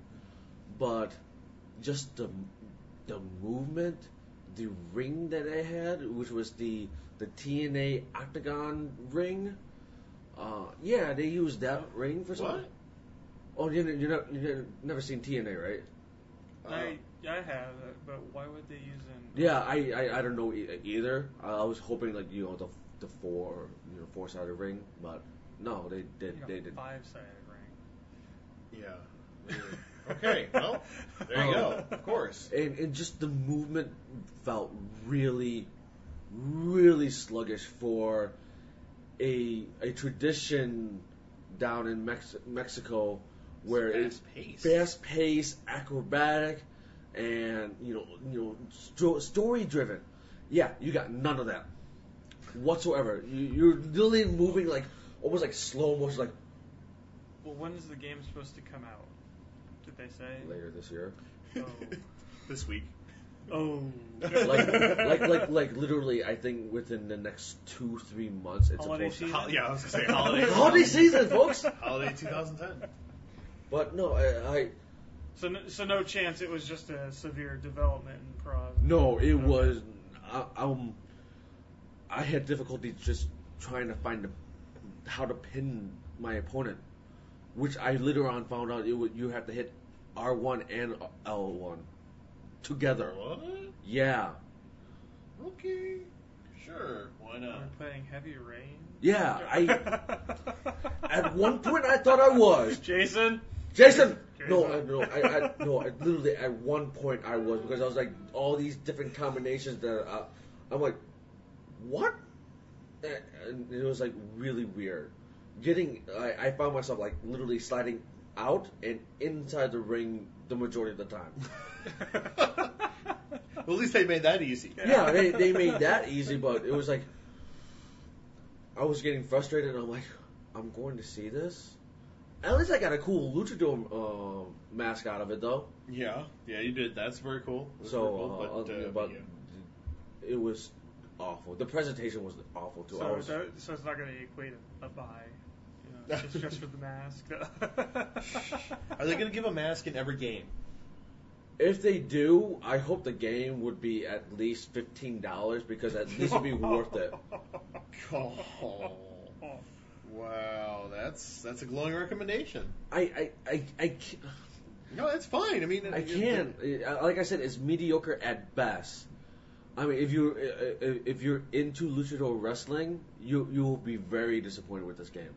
but just the the movement, the ring that they had, which was the the TNA Octagon ring. Uh, yeah, they used that ring for something. What? Oh, you you never you never- never seen TNA, right? I I have, but why would they use an? Yeah, I, I, I don't know e- either. I was hoping like you know the the four you know four sided ring, but no, they did you know, they did. five sided ring. Yeah. okay. Well, there you go. Oh. Of course. And, and just the movement felt really, really sluggish for a a tradition down in Mex- Mexico where it's Fast-paced. fast paced, acrobatic, and you know you know sto- story driven. Yeah, you got none of that whatsoever. You, you're literally moving like almost like slow motion, like Well, when is the game supposed to come out? Did they say? later this year. Oh. this week. Oh. like, like, like, like, literally, I think within the next two, three months, it's Holiday supposed to. season? Hol- yeah, I was gonna say holiday. Holiday season, folks. Holiday 2010. But no, I, I So, no, so no chance it was just a severe development in prog. no, it Okay. was. I, um, I had difficulty just trying to find the, how to pin my opponent, which I later on found out it would, you have to hit R1 and L1 together. What? Yeah, Okay. Sure. Why not? We're playing Heavy Rain. yeah. I at one point I thought I was. Jason. Jason. No, I, no, I, I, no. I, literally, at one point, I was because I was like all these different combinations that uh, I'm like, what? And and it was like really weird. Getting, I, I found myself like literally sliding out and inside the ring the majority of the time. well, at least they made that easy. Yeah, they they made that easy, but it was like I was getting frustrated. and I'm like, I'm going to see this. At least I got a cool luchador uh, mask out of it, though. Yeah. Yeah, you did. That's very cool. That's So, very cool, uh, but, uh, but yeah. it was awful. The presentation was awful too. I So, was, so, so it's not going to equate a, a buy. You just, just for the mask. Are they going to give a mask in every game? if they do, I hope the game would be at least fifteen dollars because at least it'd be worth it. Oh. Wow, that's that's a glowing recommendation. I I I, I, ca- No, that's fine. I mean, I can't. Like I said, it's mediocre at best. I mean, if you uh, uh, if you're into luchador wrestling, you you will be very disappointed with this game.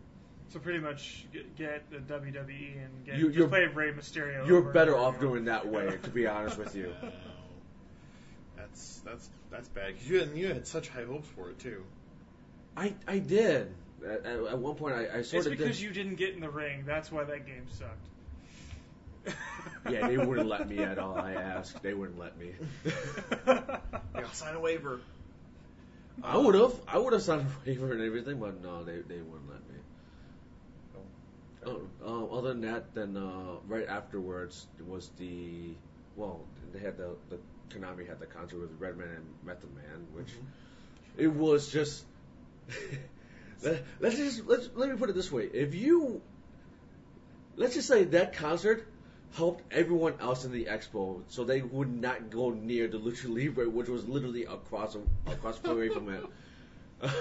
So pretty much get, get the WWE and get You- just you're- play Rey Mysterio. You're over better off over. doing that way, to be honest with you. Wow. That's that's that's bad because you had you had such high hopes for it too. I I did. At, at at one point, I, I It's sort of because did. you didn't get in the ring. That's why that game sucked. Yeah, they wouldn't let me at all. I asked, they wouldn't let me. Yeah, I'll sign a waiver. I would have, I would have signed a waiver and everything, but no, they they wouldn't let me. Oh, uh, other than that, then uh, right afterwards was the well, they had the the Konami had the concert with Redman and Method Man, which it was just. let, let's just let's let me put it this way: if you let's just say that concert helped everyone else in the expo, so they would not go near the Lucha Libre, which was literally across across the way from it.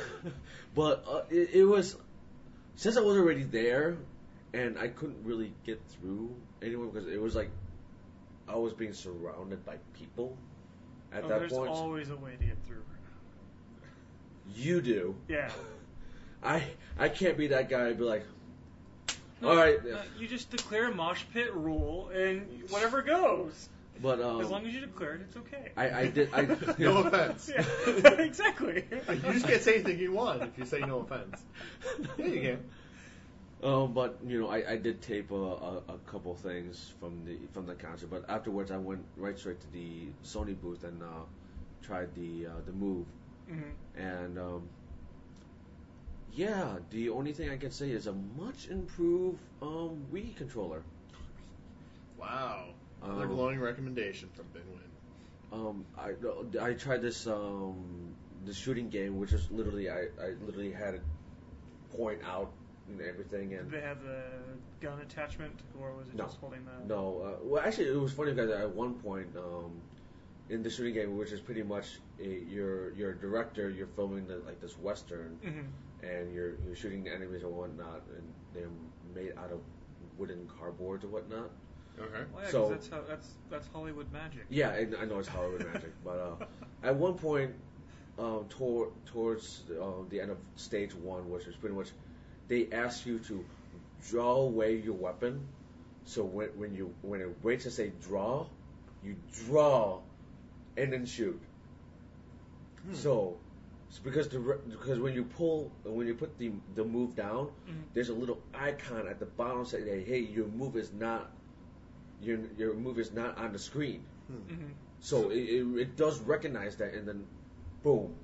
but uh, it, it was since I was already there, and I couldn't really get through anyone because it was like I was being surrounded by people at Oh, that there's point. There's always a way to get through. You do. Yeah. I I can't be that guy. and Be like, all right, Uh, you just declare a mosh pit rule and whatever goes. but um, as long as you declare it, it's okay. I I did I No offense. yeah, exactly. You just can't say anything you want if you say no offense. Yeah, you can. Um, but you know, I, I did tape a, a, a couple things from the from the concert, but afterwards I went right straight to the Sony booth and uh, tried the uh, the Move, Mhm. and um, yeah, the only thing I can say is a much improved um, Wii controller. Wow. Another Um, glowing recommendation from Binwin. Um, I I tried this um the shooting game, which is literally I, I literally had it point out and everything, Did and they have the gun attachment, or was it No. just holding the? no, uh, well actually it was funny because at one point um in the shooting game, which is pretty much a, you're you're a director, you're filming the, like this western, Mhm. and you're you're shooting enemies and whatnot, and they're made out of wooden cardboards or whatnot. Okay. Well, yeah, 'cause So- that's how that's that's Hollywood magic. Yeah, and I know it's Hollywood magic, but uh, at one point, um, tor- towards uh, the end of stage one, which is pretty much, they ask you to draw away your weapon. So when when you when it waits to say draw, you draw, and then shoot. Hmm. So, it's because the because when you pull when you put the the move down, Mhm. there's a little icon at the bottom saying, hey, hey, your move is not your your move is not on the screen. Hmm. Mhm. So it, it, it does recognize that, and then, boom,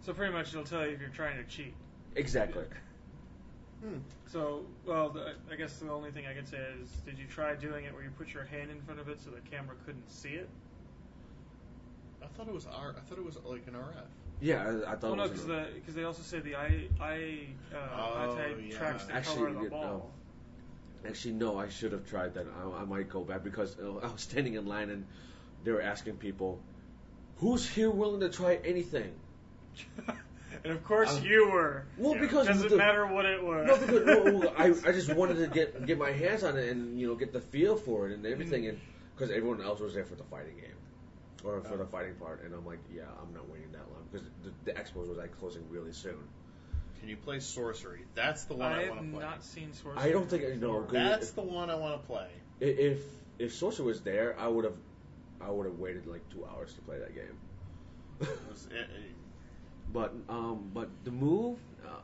So pretty much it'll tell you if you're trying to cheat. exactly. Hmm. So, well, the, I guess the only thing I can say is, did you try doing it where you put your hand in front of it so the camera couldn't see it? I thought it was R. I thought it was like an RF. Yeah, I, I thought. Well, no, it was because an- the because they also say the eye eye uh, Oh, eye type yeah. tracks the Actually, color of the you- ball. Actually, no, I should have tried that. I, I might go back because uh, I was standing in line and they were asking people, "Who's here willing to try anything?" and of course Um, you were. Well, Yeah. because Doesn't the- matter what it was. No, because no, well, I, I just wanted to get get my hands on it and you know get the feel for it and everything, Mm. and because everyone else was there for the fighting game or for Oh. the fighting part, and I'm like, yeah, I'm not waiting that long because the, the expos was like closing really soon. Can you play Sorcery? That's the one I I, want to play. I have not seen Sorcery. I don't think I know. before. That's the one I want to play. If if Sorcery was there, I would have I would have waited like two hours to play that game. It was- it- it- But um, but the move, uh,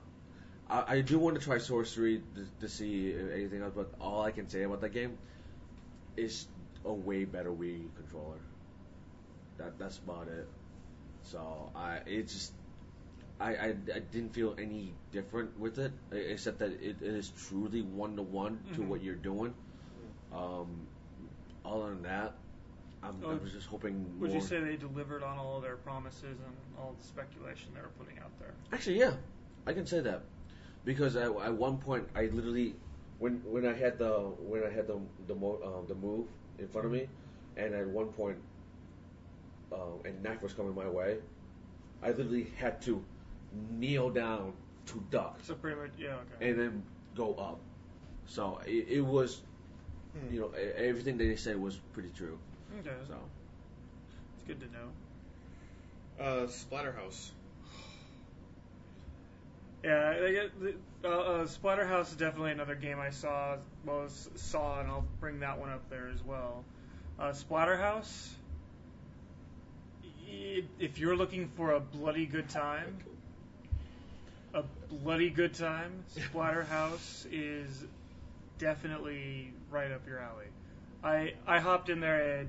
I, I do want to try sorcery to, to see anything else. But all I can say about that game is a way better Wii controller. That that's about it. So I it just I, I, I didn't feel any different with it except that it, is truly one to one to Mhm. what you're doing. Um, other than that, I'm, I Oh, was just hoping. Would more. you say they delivered on all of their promises and all the speculation they were putting out there? Actually, yeah, I can say that because at, at one point I literally when when I had the when I had the the mo, um, the move in front of me, and at one point, um, and knife was coming my way, I literally had to kneel down to duck So pretty much, yeah, okay. and then go up. So it, it was, Hmm. you know, e- everything they said was pretty true. Okay, So it's good to know. Uh, Splatterhouse. Yeah, they get- the- uh, uh, Splatterhouse is definitely another game I saw. Well, saw, and I'll bring that one up there as well. Uh, Splatterhouse. If you're looking for a bloody good time, a bloody good time, Splatterhouse is definitely right up your alley. I I hopped in there and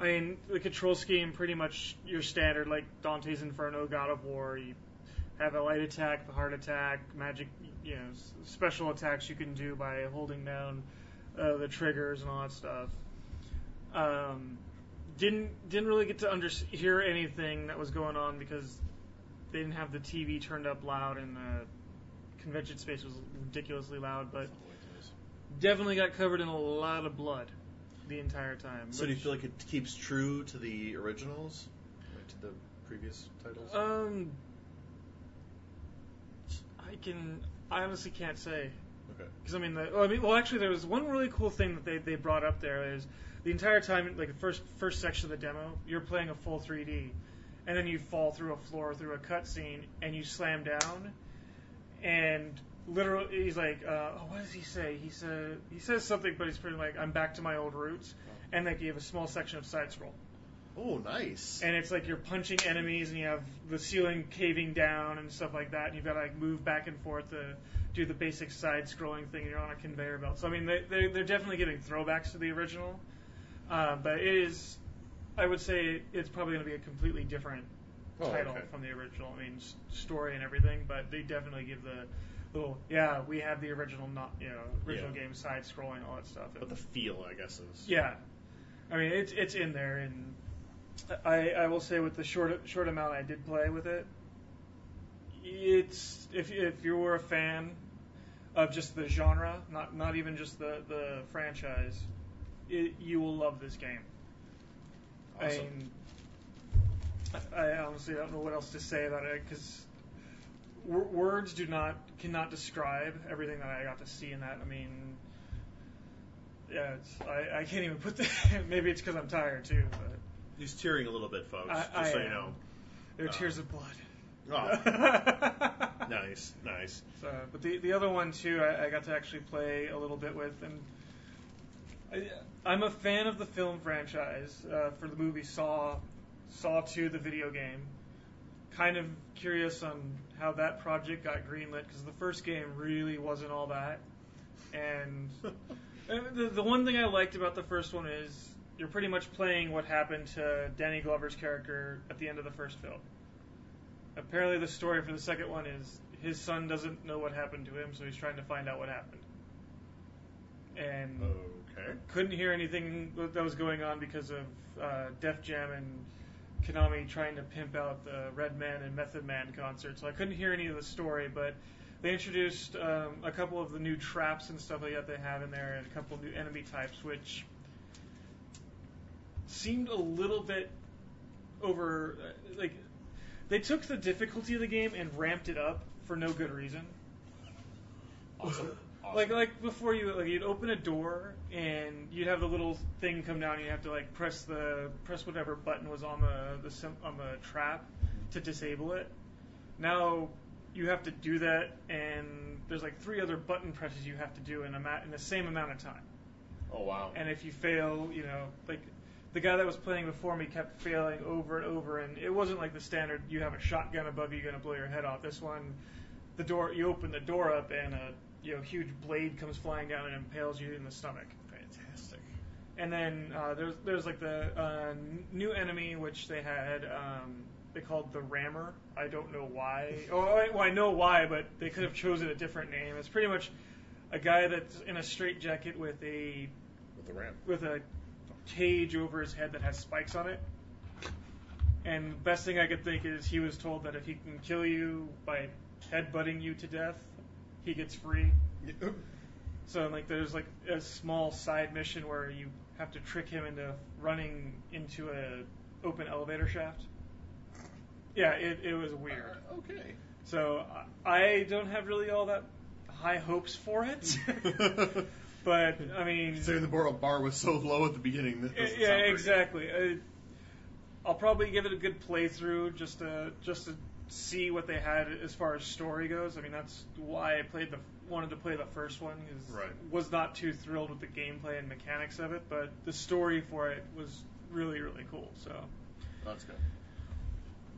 I mean the control scheme pretty much your standard like Dante's Inferno, God of War. You have a light attack, a heart attack, magic, you know, special attacks you can do by holding down uh, the triggers and all that stuff. Um, didn't didn't really get to under hear anything that was going on because they didn't have the TV turned up loud and the convention space was ridiculously loud. But definitely got covered in a lot of blood the entire time. So do you which- feel like it keeps true to the originals, like to the previous titles? Um, I can. I honestly can't say okay. because I mean, the, well, I mean, well, actually, there was one really cool thing that they, they brought up there is the entire time, like the first first section of the demo, you're playing a full 3D, and then you fall through a floor through a cutscene, and you slam down, and literally, he's like, uh, oh, what does he say? He said he says something, but he's pretty like, I'm back to my old roots, and like you have a small section of side scroll. Oh, nice. and it's like you're punching enemies and you have the ceiling caving down and stuff like that and you've got to like move back and forth to do the basic side scrolling thing and you're on a conveyor belt so i mean they, they, they're definitely giving throwbacks to the original uh, but it is i would say it's probably going to be a completely different Oh, title okay. from the original i mean s- story and everything but they definitely give the little yeah we have the original not you know original Yeah. game side scrolling all that stuff but the feel, I guess, is yeah, I mean it's it's in there, and I I will say with the short short amount I did play with it, it's if if you were a fan of just the genre, not not even just the the franchise, it, you will love this game. I mean, I, I honestly don't know what else to say about it because words do not cannot describe everything that I got to see in that. I mean, yeah, it's, I I can't even put the. maybe it's because I'm tired too, but He's tearing a little bit, folks. I- just I so you know. they're Uh, tears of blood. Oh, nice, nice. So, but the the other one too, I, I got to actually play a little bit with, and I, I'm a fan of the film franchise uh, for the movie Saw, Saw 2, the video game. Kind of curious on how that project got greenlit because the first game really wasn't all that, and and the the one thing I liked about the first one is you're pretty much playing what happened to Danny Glover's character at the end of the first film. Apparently, the story for the second one is his son doesn't know what happened to him, so he's trying to find out what happened. And Okay. couldn't hear anything that was going on because of uh, Def Jam and Konami trying to pimp out the Redman and Method Man concert. So I couldn't hear any of the story, but they introduced um, a couple of the new traps and stuff like that they have in there, and a couple of new enemy types, which seemed a little bit over. uh, Like they took the difficulty of the game and ramped it up for no good reason. Awesome. Like like before you like you'd open a door and you'd have the little thing come down and you have to like press the press whatever button was on the the sim, on the trap to disable it. Now you have to do that and there's like three other button presses you have to do in a ma- in the same amount of time. Oh wow. And if you fail, you know, like the guy that was playing before me kept failing over and over, and it wasn't like the standard. You have a shotgun above you, you're gonna blow your head off. This one, the door, you open the door up, and a you know huge blade comes flying down and impales you in the stomach. Fantastic. And then uh, there's there's like the uh, new enemy which they had. Um, they called the Rammer. I don't know why. Oh, I- well, I know why, but they could have chosen a different name. It's pretty much a guy that's in a straitjacket with a With the ramp. with a cage over his head that has spikes on it. And the best thing I could think is he was told that if he can kill you by headbutting you to death, he gets free. So like there's like a small side mission where you have to trick him into running into a open elevator shaft. Yeah, it, it was weird. okay. So I I don't have really all that high hopes for it. but I mean, Considering the bar, bar was so low at the beginning. Yeah, exactly. Uh, I'll probably give it a good playthrough just to just to see what they had as far as story goes. I mean, that's why I played the wanted to play the first one because Right. was not too thrilled with the gameplay and mechanics of it, but the story for it was really really cool. So, That's good.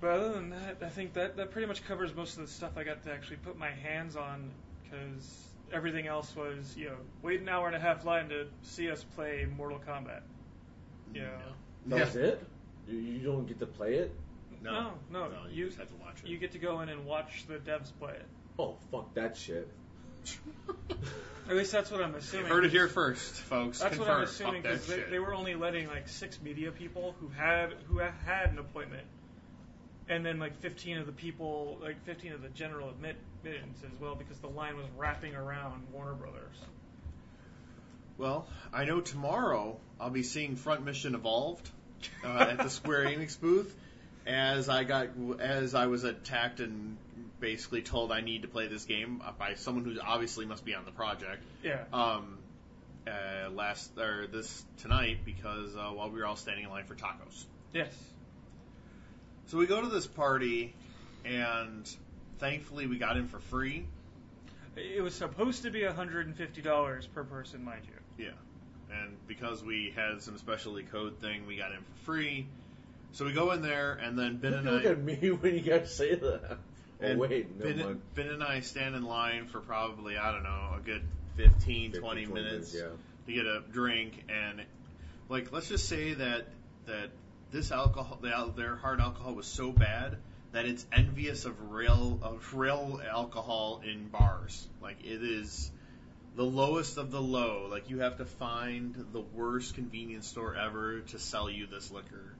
but other than that, I think that that pretty much covers most of the stuff I got to actually put my hands on because everything else was you know wait an hour and a half line to see us play Mortal Kombat. You know, That was it. You, you don't get to play it. No, no, you, you- just have to watch it. you get to go in and watch the devs play it. Oh fuck that shit. At least that's what I'm assuming. Heard it here first, folks. That's what I'm assuming Fuck that because they, shit. they were only letting like six media people who had who ha- had an appointment, and then like 15 of the people, like 15 of the general admit admittance as well, because the line was wrapping around Warner Brothers. Well, I know tomorrow I'll be seeing Front Mission Evolved uh, at the Square Enix booth, as I got as I was attacked and basically told I need to play this game by someone who obviously must be on the project. Yeah. Um, uh, last or this tonight because uh, while we were all standing in line for tacos. Yes. So we go to this party, and thankfully we got in for free. It was supposed to be $150 per person, mind you. Yeah. And because we had some specialty code thing, we got in for free. So we go in there, and then Ben and I Look I. at me when you guys say that. Oh wait, never ben, mind. ben and I stand in line for probably, I don't know, a good 15, 15, 20 minutes Yeah. to get a drink. And, like, let's just say that, that this alcohol, the, their hard alcohol was so bad that it's envious of real, of real alcohol in bars. Like, it is the lowest of the low. Like, you have to find the worst convenience store ever to sell you this liquor.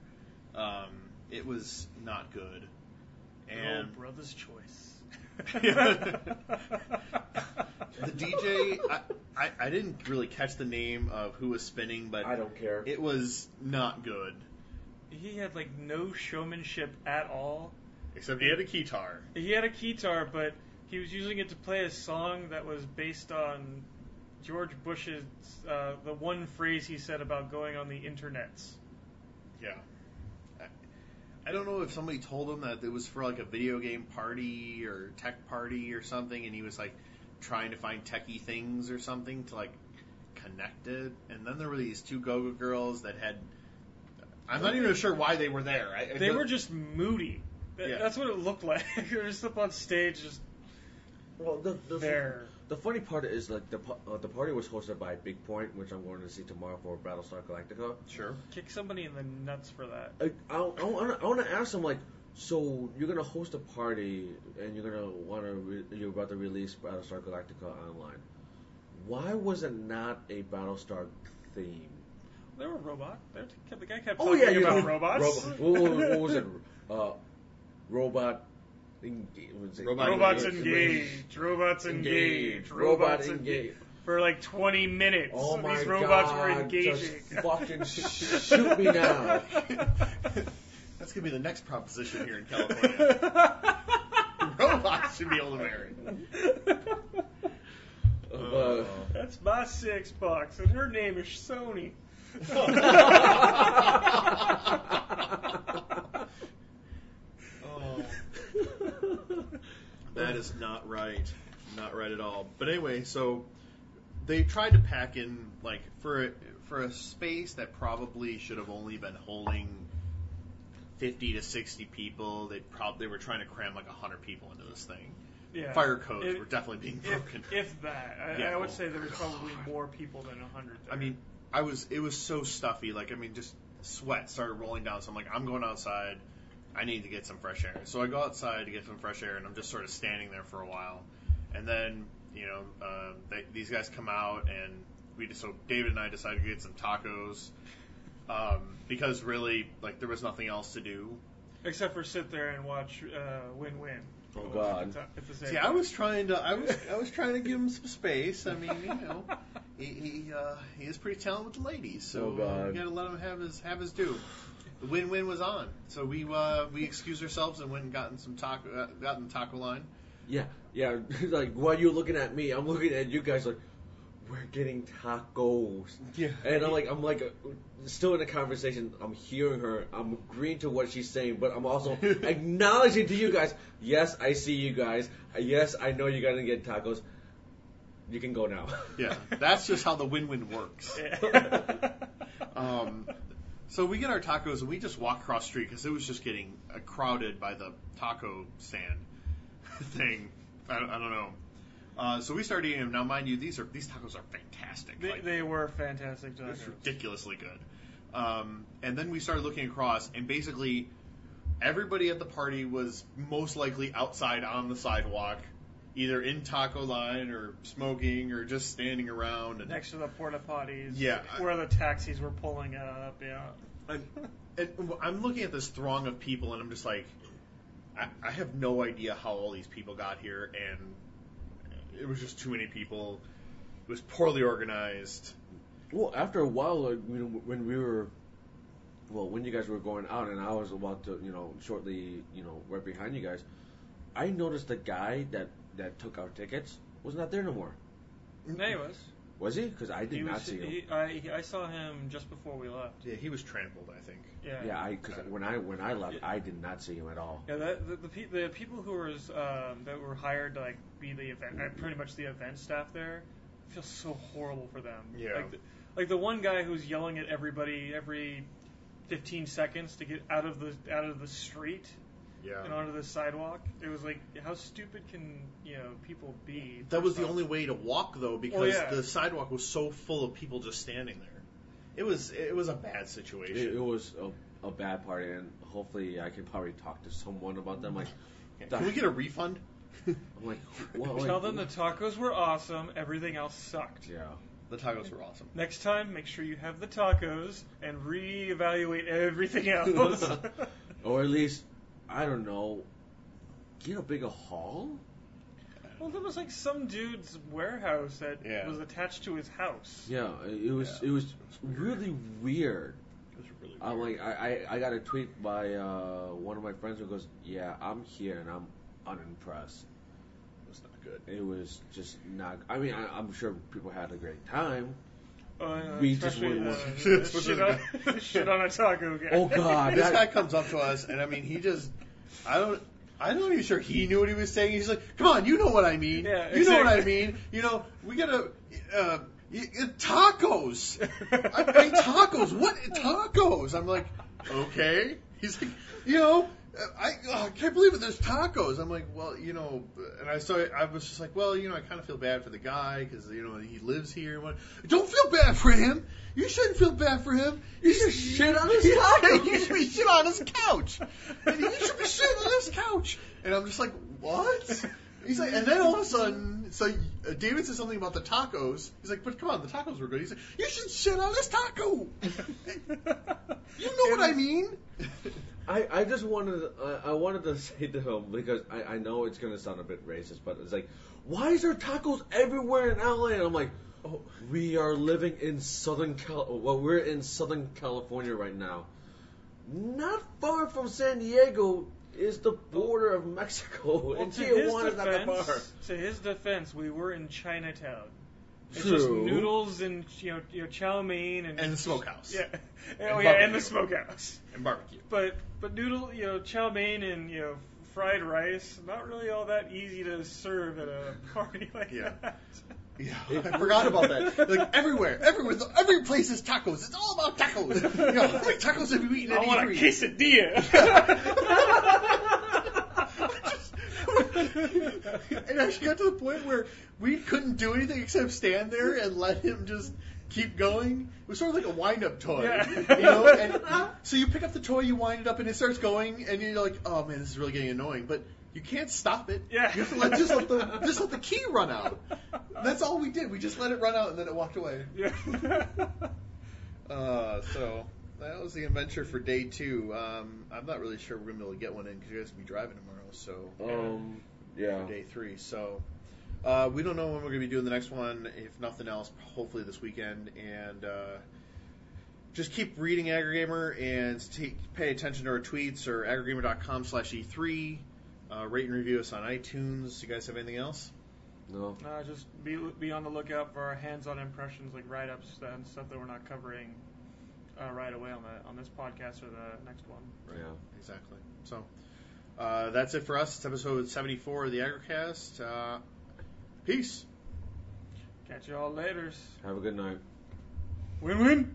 Um, it was not good. And oh, brother's choice. the DJ, I, I, I didn't really catch the name of who was spinning, but I don't care. it was not good. he had like no showmanship at all. Except he had a guitar. He had a guitar, but he was using it to play a song that was based on George Bush's uh, the one phrase he said about going on the internets. Yeah. I, I don't know if somebody told him that it was for like a video game party or tech party or something, and he was like trying to find techie things or something to like connect it. And then there were these two go-go girls that had. I'm not even sure why they were there. I, I They were just moody. That- Yeah. That's what it looked like. they were just up on stage, just Well, the, the, there. The funny part is like the uh, the party was hosted by Bigpoint, which I'm going to see tomorrow for Battlestar Galactica. sure. Kick somebody in the nuts for that. I I, I, wanna, I want to ask them like, so you're gonna host a party and you're gonna want to re- you're about to release Battlestar Galactica online. Why was it not a Battlestar theme? They were robot. They were- the guy kept Oh talking yeah, you about know, robots. Robo- what, what- what was it? Uh, robot. Engage, what was it? Robot Robots engaged. engaged. Robots engaged. Engaged. Robots Robot engaged. engaged. For like 20 minutes, Oh my these robots God! were engaging. Just fucking shoot me now. That's gonna be the next proposition here in California. Robots should be able to marry. Uh, That's my six bucks, and her name is Sony. Oh, that is not right. Not right at all. But anyway, so they tried to pack in like for a, for a space that probably should have only been holding fifty to sixty people. They probably they were trying to cram like hundred people into this thing. Yeah. Fire codes If- were definitely being broken. if that, I, Yeah. I would say there was probably more people than 100 there. I mean, I was it was so stuffy. Like I mean, just sweat started rolling down. So I'm like, I'm going outside. I need to get some fresh air. So I go outside to get some fresh air, and I'm just sort of standing there for a while. And then you know, uh, they, these guys come out, and we just so David and I decided to get some tacos um, because really, like, there was nothing else to do. Except for sit there and watch uh, Win Win. Oh, God. At the, at the same See, I was trying to, I was, I was trying to give him some space. I mean, you know, he he, uh, he is pretty talented with the ladies, so Oh, God. we got to let him have his have his due. The win-win was on, so we uh, we excused ourselves and went and gotten some taco, uh, got in the taco line. yeah, yeah. Like while you're looking at me, I'm looking at you guys. Like, we're getting tacos. Yeah. And I'm like, I'm like, uh, still in the conversation. I'm hearing her. I'm agreeing to what she's saying, but I'm also acknowledging to you guys. Yes, I see you guys. Yes, I know you're gonna get tacos. You can go now. Yeah, that's just how the win-win works. Yeah. Um, so we get our tacos and we just walk across the street because it was just getting uh, crowded by the taco stand thing. I, I don't know. Uh, so we started eating them. Now, mind you, these are these tacos are fantastic. they, Like, they were fantastic tacos. it's ridiculously good. Um, and then we started looking across, and basically everybody at the party was most likely outside on the sidewalk, either in taco line or smoking or just standing around. And Next to the porta potties. Yeah. Where the taxis were pulling up, yeah. I'm, and I'm looking at this throng of people, and I'm just like, I, I have no idea how all these people got here, and it was just too many people. It was poorly organized. Well, after a while, like, you know, when we were, well, when you guys were going out, and I was about to, you know, shortly, you know, right behind you guys, I noticed the guy that that took our tickets was not there no more. No, he was. Was he? Because I did he not was see him. he, I, I saw him just before we left. Yeah, he was trampled, I think. Yeah. yeah, I because when I when I left, I did not see him at all. Yeah, that, the, the, pe- the people who were um, that were hired to like be the event, uh, pretty much the event staff there, I feel so horrible for them. Yeah. Like the, like the one guy who's yelling at everybody every 15 seconds to get out of the out of the street Yeah. and onto the sidewalk. It was like, how stupid can you know people be? That was the only way to walk though, because Well, yeah. the sidewalk was so full of people just standing there. It was it was a bad situation. It, it was a, a bad party, and hopefully I can probably talk to someone about them. Like, Can we get a refund? I'm like, well, like, Tell them the tacos were awesome. Everything else sucked. yeah. the tacos were awesome. Next time, make sure you have the tacos and reevaluate everything else. Or at least, I don't know, get a bigger hall. well, there was like some dude's warehouse that Yeah. was attached to his house. Yeah, it was Yeah. it was really weird. It was really I'm like, I, I, I got a tweet by uh, one of my friends who goes, "Yeah, I'm here and I'm unimpressed." it was not good. It was just not. I mean, I, I'm sure people had a great time. Uh, We just especially, wouldn't uh, want- shit, on, shit on a taco guy. Oh, God, this that- guy comes up to us, and I mean, he just, I don't, I'm not even sure he knew what he was saying. He's like, "Come on, you know what I mean. Yeah, you know what I mean. You know, we gotta uh, y- y- tacos. I pay tacos. What tacos? I'm like, okay. He's like, you know. I, oh, I can't believe it. There's tacos. I'm like, well, you know, and I saw. I was just like, well, you know, I kind of feel bad for the guy because you know he lives here. and what- Don't feel bad for him. You shouldn't feel bad for him. You should shit on his tacos. You should be shit on his couch. And you should be shit on his couch. And I'm just like, what? He's like, and then all of a sudden, so uh, David says something about the tacos. He's like, but come on, the tacos were good. He's like, you should shit on this taco. You know what I mean? I, I just wanted I, I wanted to say to him because I, I know it's gonna sound a bit racist, but it's like, why is there tacos everywhere in LA? And I'm like, oh, we are living in Southern Cal. Well, we're in Southern California right now. Not far from San Diego is the border of Mexico, Well, and to his Tijuana's not that far. to his defense, we were in Chinatown. It's True. just noodles and you know, you know chow mein and And the smokehouse. yeah, And oh yeah, and the barbecue. smokehouse. And barbecue. But but noodle, you know, chow mein and you know fried rice, not really all that easy to serve at a party like Yeah. that. Yeah, I forgot about that. Like everywhere, everywhere, every place is tacos. It's all about tacos. You know, how many tacos have you eaten? I at want a eatery? quesadilla. and actually got to the point where we couldn't do anything except stand there and let him just keep going. It was sort of like a wind-up toy, Yeah. you know. And so you pick up the toy, you wind it up, and it starts going, and you're like, "Oh man, this is really getting annoying." But you can't stop it. Yeah. You have to let just let the just let the key run out. That's all we did. We just let it run out, and then it walked away. yeah. Uh, so that was the adventure for day two. Um, I'm not really sure we're gonna be able to get one in because you guys will be driving tomorrow. So Um, yeah. for day three. So uh, we don't know when we're going to be doing the next one. If nothing else, hopefully this weekend. And uh, just keep reading Aggrogamer and take, pay attention to our tweets or aggrogamer.com slash E3. Uh, rate and review us on iTunes. You guys have anything else? No. No, just be be on the lookout for our hands-on impressions, like write-ups and stuff that we're not covering uh, right away on the on this podcast or the next one. Right. Yeah. Exactly. So uh, that's it for us. It's episode 74 of the Aggrocast. Uh, peace. Catch you all later. Have a good night. Win-win.